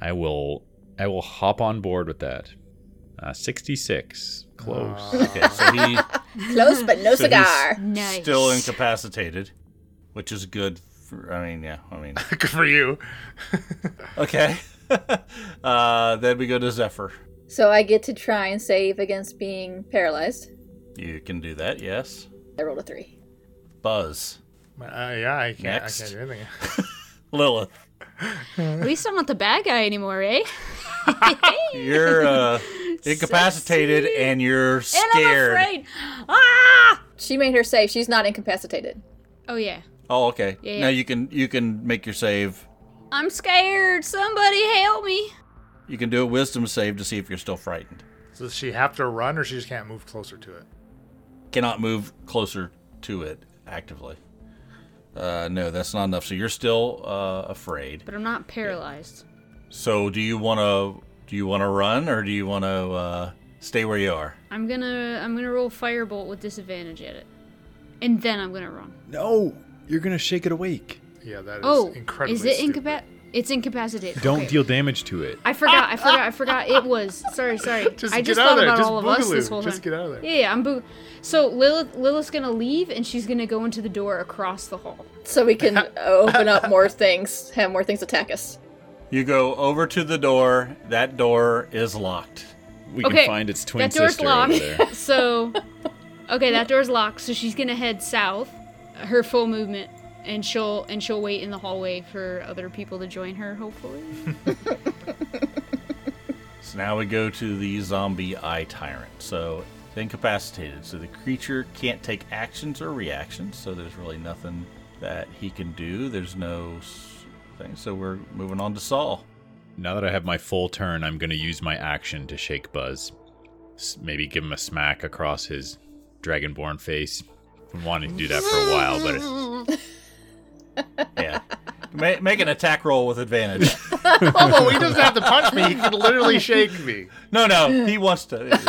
I will. I will hop on board with that. Uh, Sixty-six. Close. Okay, so he [laughs] Close, but no So he's- cigar. Nice. still incapacitated, which is good. For, I mean, yeah. I mean, [laughs] Good for you. okay. [laughs] uh, then we go to Zephyr. So I get to try and save against being paralyzed. You can do that. Yes. I rolled a three. Buzz. Uh, yeah, I can't. Next. I can't do anything. [laughs] Lilith. At least I'm not the bad guy anymore, eh? You're uh, incapacitated and you're And scared. I'm afraid. Ah! She made her save. She's not incapacitated. Oh yeah. Oh, okay. Yeah, Now you can you can make your save. I'm scared. Somebody help me. You can do a wisdom save to see if you're still frightened. So does she have to run, or she just can't move closer to it? Cannot move closer to it actively. Uh, no, that's not enough. So you're still uh, afraid. But I'm not paralyzed. So do you want to do you want to run or do you want to uh, stay where you are? I'm gonna I'm gonna roll firebolt with disadvantage at it, and then I'm gonna run. No, you're gonna shake it awake. Yeah, that is Oh, incredibly. is it stupid. incapac? It's incapacitated. Don't Okay. deal damage to it. I forgot. I forgot. I forgot. It was. Sorry. Sorry. [laughs] Just I get just out thought there. about Just all of us boogaloo. this whole time. Just get out of there. Yeah, yeah. I'm boo. So Lilith, Lilith's gonna leave, and she's gonna go into the door across the hall. So we can [laughs] open up more things, have more things attack us. You go over to the door. That door is locked. We Okay, can find its twin that door's sister locked. over there. [laughs] So, okay, that door's locked. So she's gonna head south, her full movement, and she'll and she'll wait in the hallway for other people to join her. Hopefully. [laughs] So now we go to the zombie eye tyrant. So it's incapacitated. So the creature can't take actions or reactions. So there's really nothing that he can do. There's no thing. So we're moving on to Saul. Now that I have my full turn, I'm gonna use my action to shake Buzz. Maybe give him a smack across his dragonborn face. Been wanting to do that for a while, but it's, [laughs] Yeah. Ma- make an attack roll with advantage. Although oh, he doesn't have to punch me, he can literally shake me. No, no, he wants to. [laughs] I,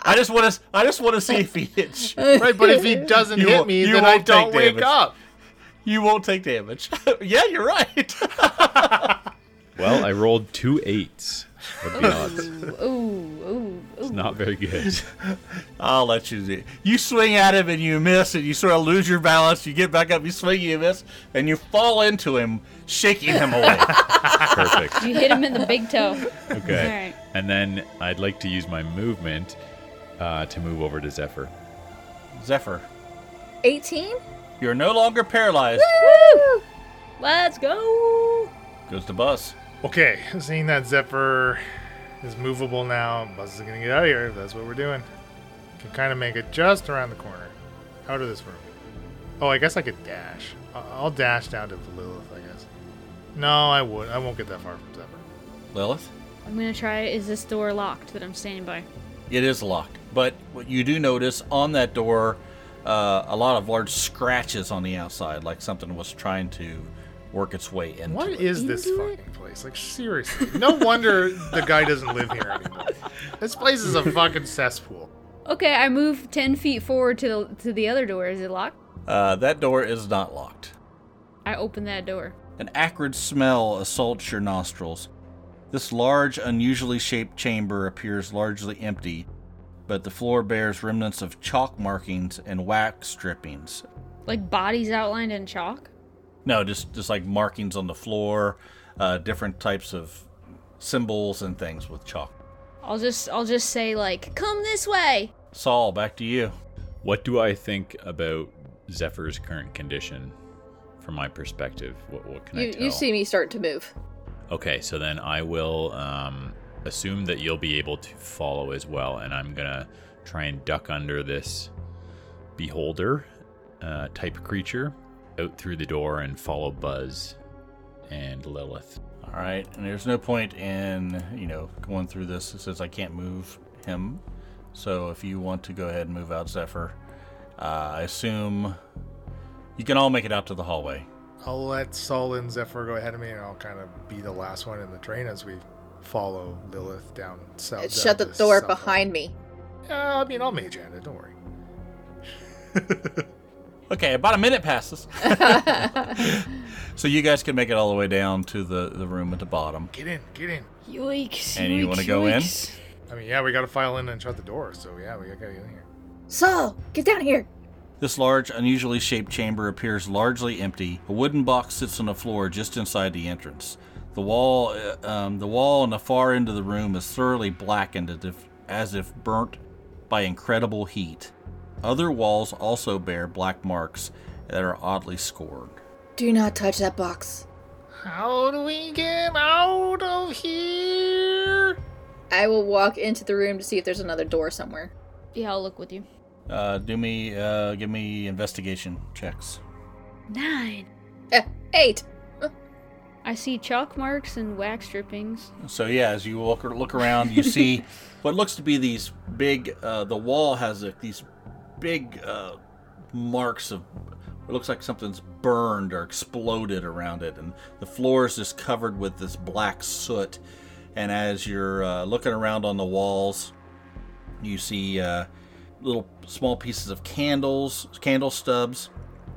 [laughs] I just want to. I just want to see if he hits. you. Right, but if he doesn't You hit me, you then I won't don't take wake damage. up. You won't take damage. yeah, you're right. well, I rolled two eights. What the odds? Ooh, ooh, It's ooh. not very good. [laughs] I'll let you do. it. You swing at him and you miss, and you sort of lose your balance. You get back up, you swing, you miss, and you fall into him, shaking him away. [laughs] Perfect. You hit him in the big toe. Okay. Alright. And then I'd like to use my movement uh, to move over to Zephyr. Zephyr, 18? you're no longer paralyzed. Woo! Let's go. Goes to Buzz. Okay, seeing that Zephyr is movable now, Buzz is gonna get out of here that's what we're doing. Can kind of make it just around the corner, out of this room. Oh, I guess I could dash. I- I'll dash down to the Lilith, I guess. No, I would. I won't get that far from Zephyr. Lilith, I'm gonna try. Is this door locked that I'm standing by? it is locked, but what you do notice on that door, uh, a lot of large scratches on the outside, like something was trying to work its way into What it. is this Into it? fucking place? Like seriously, no wonder the guy doesn't live here anymore. This place is a fucking cesspool. Okay, I move ten feet forward to the to the other door. Is it locked? Uh, that door is not locked. I open that door. An acrid smell assaults your nostrils. This large, unusually shaped chamber appears largely empty, but the floor bears remnants of chalk markings and wax drippings. Like bodies outlined in chalk. No, just just like markings on the floor, uh, different types of symbols and things with chalk. I'll just I'll just say like, come this way. Saul, back to you. What do I think about Zephyr's current condition from my perspective? What, what can I You, tell? you see me start to move. Okay, so then I will um, assume that you'll be able to follow as well, and I'm gonna try and duck under this beholder uh, type creature out through the door and follow Buzz and Lilith. All right, and there's no point in you know going through this since I can't move him. So if you want to go ahead and move out Zephyr, uh, I assume you can all make it out to the hallway. I'll let Sol and Zephyr go ahead of me, and I'll kind of be the last one in the train as we follow Lilith down south. Shut the down this door south behind me. hall. Yeah, I mean, I'll mage hand it. Don't worry. [laughs] Okay, about a minute passes. [laughs] so you guys can make it all the way down to the, the room at the bottom. Get in, get in. Yikes! And you wanna go in? I mean, yeah, we got to file in and shut the door. So yeah, we got to get in here. Saul, get down here. This large, unusually shaped chamber appears largely empty. A wooden box sits on the floor just inside the entrance. The wall, uh, um, the wall on the far end of the room is thoroughly blackened, as if, as if burnt by incredible heat. Other walls also bear black marks that are oddly scored. Do not touch that box. How do we get out of here? I will walk into the room to see if there's another door somewhere. Yeah, I'll look with you. Uh, do me, uh, give me investigation checks. Nine. Eh, eight. I see chalk marks and wax drippings. So yeah, as you look look around, you see [laughs] what looks to be these big. Uh, the wall has uh these big uh, marks of. It looks like something's burned or exploded around it, and the floor is just covered with this black soot. And as you're uh, looking around on the walls, you see uh, little small pieces of candles, candle stubs,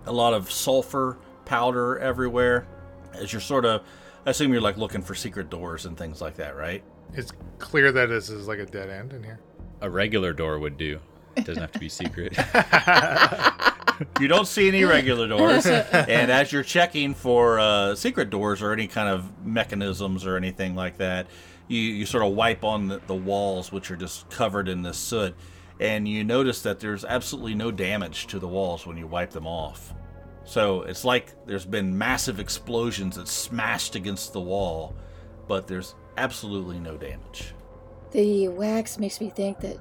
a lot of sulfur powder everywhere. As you're sort of, I assume you're like looking for secret doors and things like that, right? It's clear that this is like a dead end in here. A regular door would do. It doesn't have to be secret. [laughs] You don't see any regular doors, [laughs] and as you're checking for uh, secret doors or any kind of mechanisms or anything like that, you, you sort of wipe on the, the walls, which are just covered in this soot, and you notice that there's absolutely no damage to the walls when you wipe them off. So it's like there's been massive explosions that smashed against the wall, but there's absolutely no damage. The wax makes me think that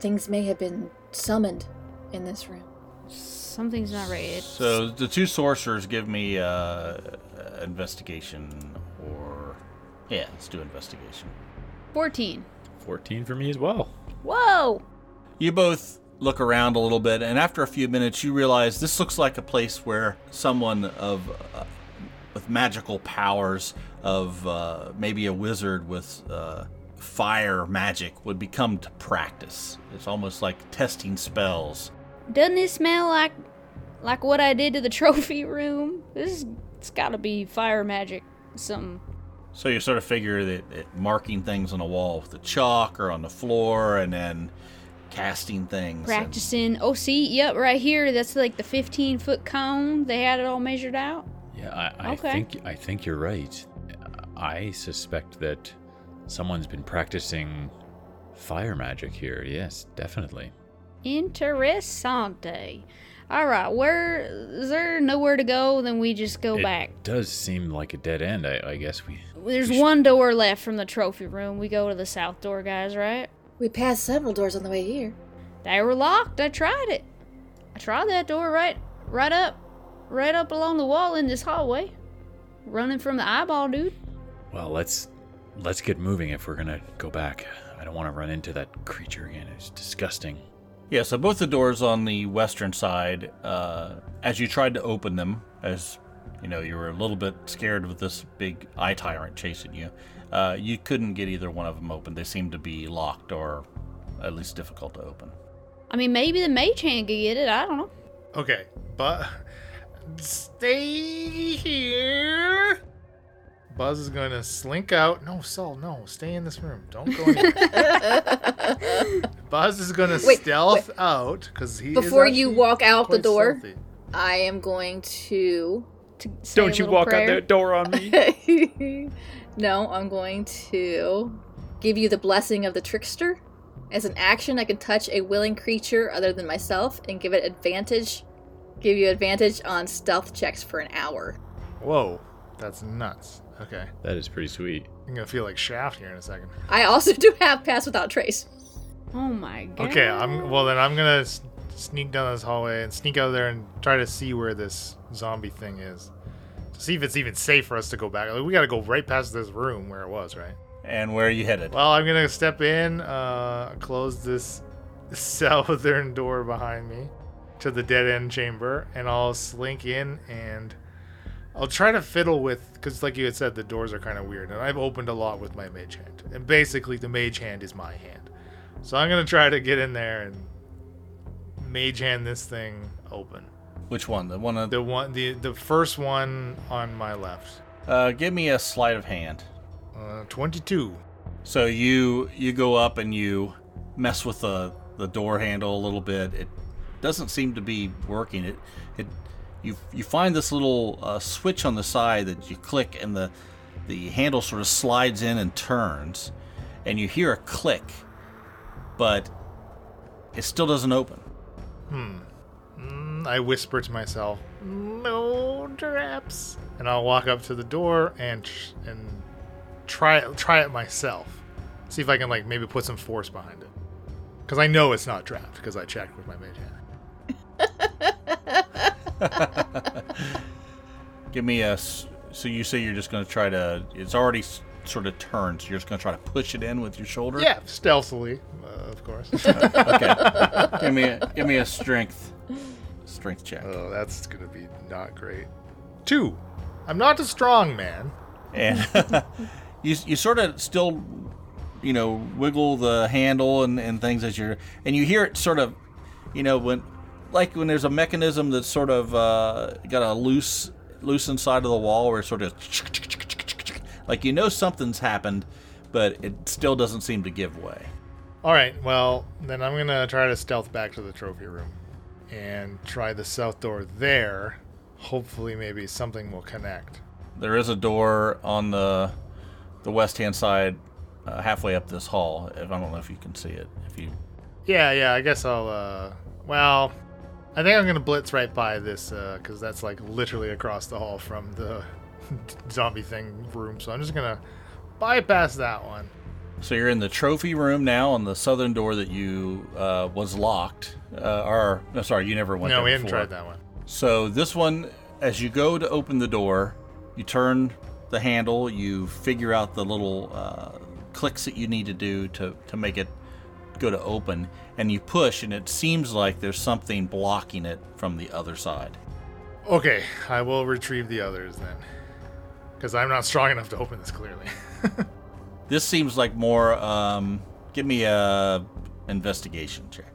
things may have been summoned in this room. Something's not right. It's- So the two sorcerers give me uh, investigation or yeah, let's do investigation. 14. 14 for me as well. Whoa! You both look around a little bit, and after a few minutes, you realize this looks like a place where someone of uh, with magical powers, of uh, maybe a wizard with uh, fire magic, would become to practice. It's almost like testing spells. Doesn't it smell like like what I did to the [laughs] trophy room? This is, it's got to be fire magic. Some So you sort of figure that, that marking things on a wall with the chalk or on the floor, and then casting things. and- practicing. Oh, see, yep, right here. That's like the 15 foot cone. They had it all measured out. Yeah, I, I Okay. think I think you're right. I suspect that someone's been practicing fire magic here. Yes, definitely. Interessante. All right, where is there nowhere to go? Then we just go it back. does seem like a dead end. I, I guess we. There's we should- one door left from the trophy room. We go to the south door, guys. Right? We passed several doors on the way here. They were locked. I tried it. I tried that door right, right up, right up along the wall in this hallway. Running from the eyeball, dude. Well, let's let's get moving if we're gonna go back. I don't want to run into that creature again. It's disgusting. Yeah, so both the doors on the western side, uh, as you tried to open them, as you know, you were a little bit scared with this big eye tyrant chasing you, uh, you couldn't get either one of them open. They seemed to be locked or at least difficult to open. I mean, maybe the mage hand could get it. I don't know. Okay, but stay here. Buzz is going to slink out. No, Saul, no, stay in this room. Don't go anywhere. [laughs] Buzz is going to Wait, stealth out because he. is Before you walk out the door, stealthy. I am going to. To say Don't you little walk out that door on me. [laughs] no, I'm going to give you the blessing of the trickster. As an action, I can touch a willing creature other than myself and give it advantage. Give you advantage on stealth checks for an hour. Whoa, that's nuts. Okay, that is pretty sweet. I'm gonna feel like Shaft here in a second. I also [laughs] do have pass without trace. Oh my god. Okay, I'm well then. I'm gonna s- sneak down this hallway and sneak out there and try to see where this zombie thing is. To see if it's even safe for us to go back. Like, we gotta go right past this room where it was, right? And where are you headed? Well, I'm gonna step in, uh, close this [laughs] southern door behind me to the dead end chamber, and I'll slink in and I'll try to fiddle with because, like you had said, the doors are kind of weird, and I've opened a lot with my mage hand, and basically the mage hand is my hand, so I'm gonna try to get in there and mage hand this thing open. Which one? The one? Of, The one, the the first one on my left, uh, give me a sleight of hand. uh, 22. So you you go up and you mess with the the door handle a little bit. It doesn't seem to be working. It it you you find this little uh, switch on the side that you click and the the handle sort of slides in and turns, and you hear a click, but it still doesn't open. Mm, I whisper to myself, "No traps," and I'll walk up to the door and and try it, try it myself. See if I can like maybe put some force behind it, because I know it's not trapped because I checked with my mage hand. [laughs] Give me a. So you say you're just going to try to. It's already sort of turned. So you're just going to try to push it in with your shoulder. Yeah, stealthily, uh, of course. [laughs] Okay. give me a, give me a strength strength check. oh, that's gonna be not great. Two. I'm not a strong man. and [laughs] you you sort of still you know wiggle the handle and, and things as you're and you hear it sort of you know when like when there's a mechanism that's sort of uh, got a loose loose inside of the wall where it sort of like you know something's happened but it still doesn't seem to give way All right, well, then I'm going to try to stealth back to the trophy room and try the south door there. Hopefully, maybe something will connect. there is a door on the the west hand side uh, halfway up this hall if i don't know if you can see it if you Yeah, yeah, I guess I'll, uh, well, I think I'm going to blitz right by this, uh, because that's like literally across the hall from the [laughs] zombie thing room. So I'm just going to bypass that one. So you're in the trophy room now on the southern door that you uh, was locked. Uh, or no, sorry, you never went no, we haven't tried that one. So this one, as you go to open the door, you turn the handle. You figure out the little uh, clicks that you need to do to to make it go to open, and you push, and it seems like there's something blocking it from the other side. Okay, I will retrieve the others then. Because I'm not strong enough to open this clearly. [laughs] This seems like more. Um, give me a investigation check.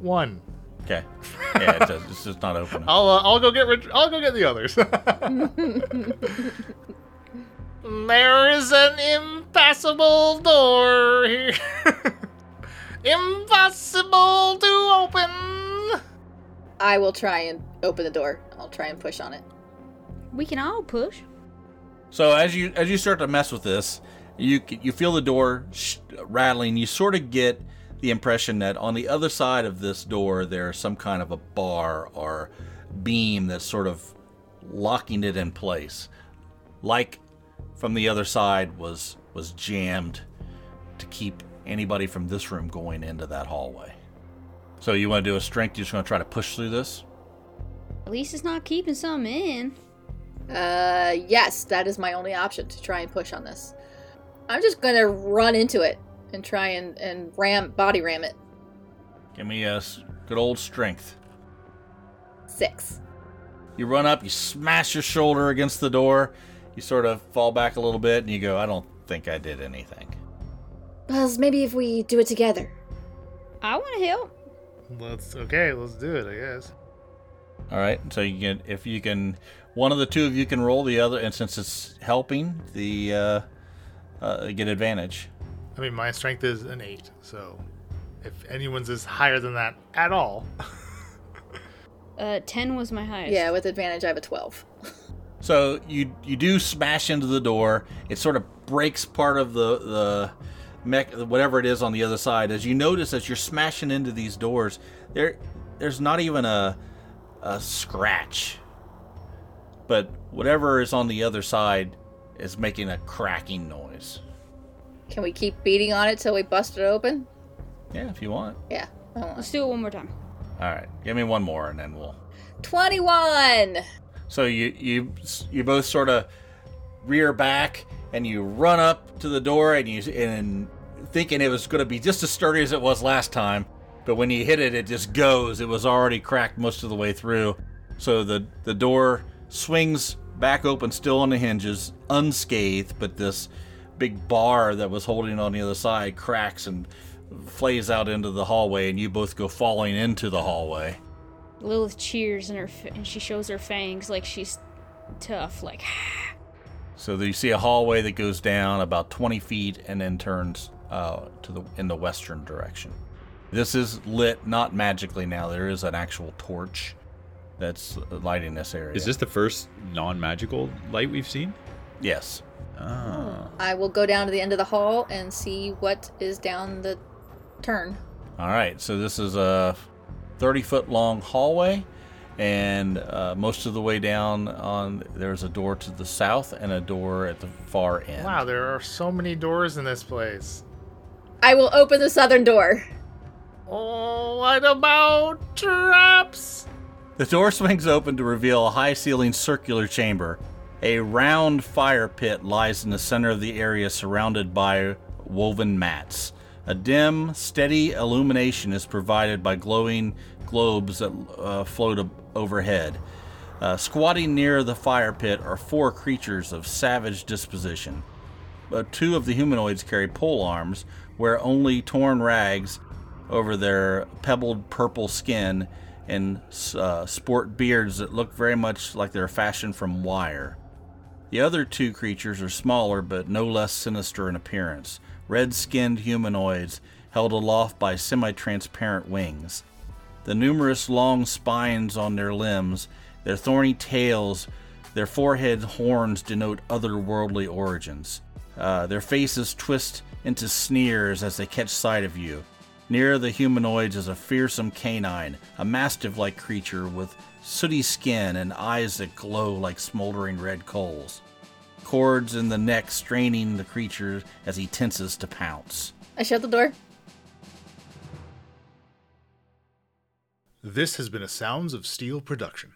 one. Okay. [laughs] Yeah, it does. It's just not opening. I'll uh, I'll go get ret- I'll go get the others. [laughs] there is an impassable door here. Impossible to open. I will try and open the door. I'll try and push on it. We can all push. So as you as you start to mess with this, you you feel the door sh- rattling. You sort of get the impression that on the other side of this door there's some kind of a bar or beam that's sort of locking it in place, like from the other side was was jammed to keep anybody from this room going into that hallway. So you want to do a strength? You're just going to try to push through this. At least it's not keeping some in. Uh, yes, that is my only option to try and push on this. I'm just gonna run into it and try and, and ram body ram it. Give me a good old strength. Six. You run up, you smash your shoulder against the door, you sort of fall back a little bit, and you go, I don't think I did anything. Buzz, maybe if we do it together. I want to help. Let's okay. Let's do it. I guess. All right, so you can, if you can, one of the two of you can roll the other, and since it's helping, the uh, uh, get advantage. I mean, my strength is an eight, so if anyone's is higher than that at all, [laughs] Uh, 10 was my highest. Yeah, with advantage, I have a 12. So you you do smash into the door. It sort of breaks part of the the mech, whatever it is on the other side. As you notice, as you're smashing into these doors, there there's not even a a scratch, but whatever is on the other side is making a cracking noise. Can we keep beating on it till we bust it open? Yeah, if you want. Yeah. I want. Let's do it one more time. All right, give me one more, and then we'll. 21! So you you you both sort of rear back and you run up to the door and you and thinking it was going to be just as sturdy as it was last time, but when you hit it, it just goes. It was already cracked most of the way through. So the the door swings back open, still on the hinges, unscathed, but this big bar that was holding on the other side cracks and flays out into the hallway, and you both go falling into the hallway. Lilith cheers and her and she shows her fangs like she's tough. Like, [sighs] ah. So you see a hallway that goes down about 20 feet and then turns uh, to the in the western direction. This is lit not magically now. There is an actual torch that's lighting this area. Is this the first non-magical light we've seen? Yes. Ah. I will go down to the end of the hall and see what is down the turn. All right. So this is a 30 foot long hallway, and uh, most of the way down on there's a door to the south and a door at the far end. wow, there are so many doors in this place. I will open the southern door. Oh, what about traps? The door swings open to reveal a high ceilinged circular chamber. A round fire pit lies in the center of the area surrounded by woven mats. A dim, steady illumination is provided by glowing globes that uh, float ab- overhead. Uh, squatting near the fire pit are four creatures of savage disposition. Uh, two of the humanoids carry pole arms, wear only torn rags over their pebbled purple skin, and uh, sport beards that look very much like they're fashioned from wire. The other two creatures are smaller but no less sinister in appearance red skinned humanoids held aloft by semi transparent wings. The numerous long spines on their limbs, their thorny tails, their forehead horns denote otherworldly origins. Uh, their faces twist into sneers as they catch sight of you. Near the humanoids is a fearsome canine, a mastiff like creature with sooty skin and eyes that glow like smoldering red coals. Cords in the neck straining the creature as he tenses to pounce. I shut the door. This has been a Sounds of Steel production.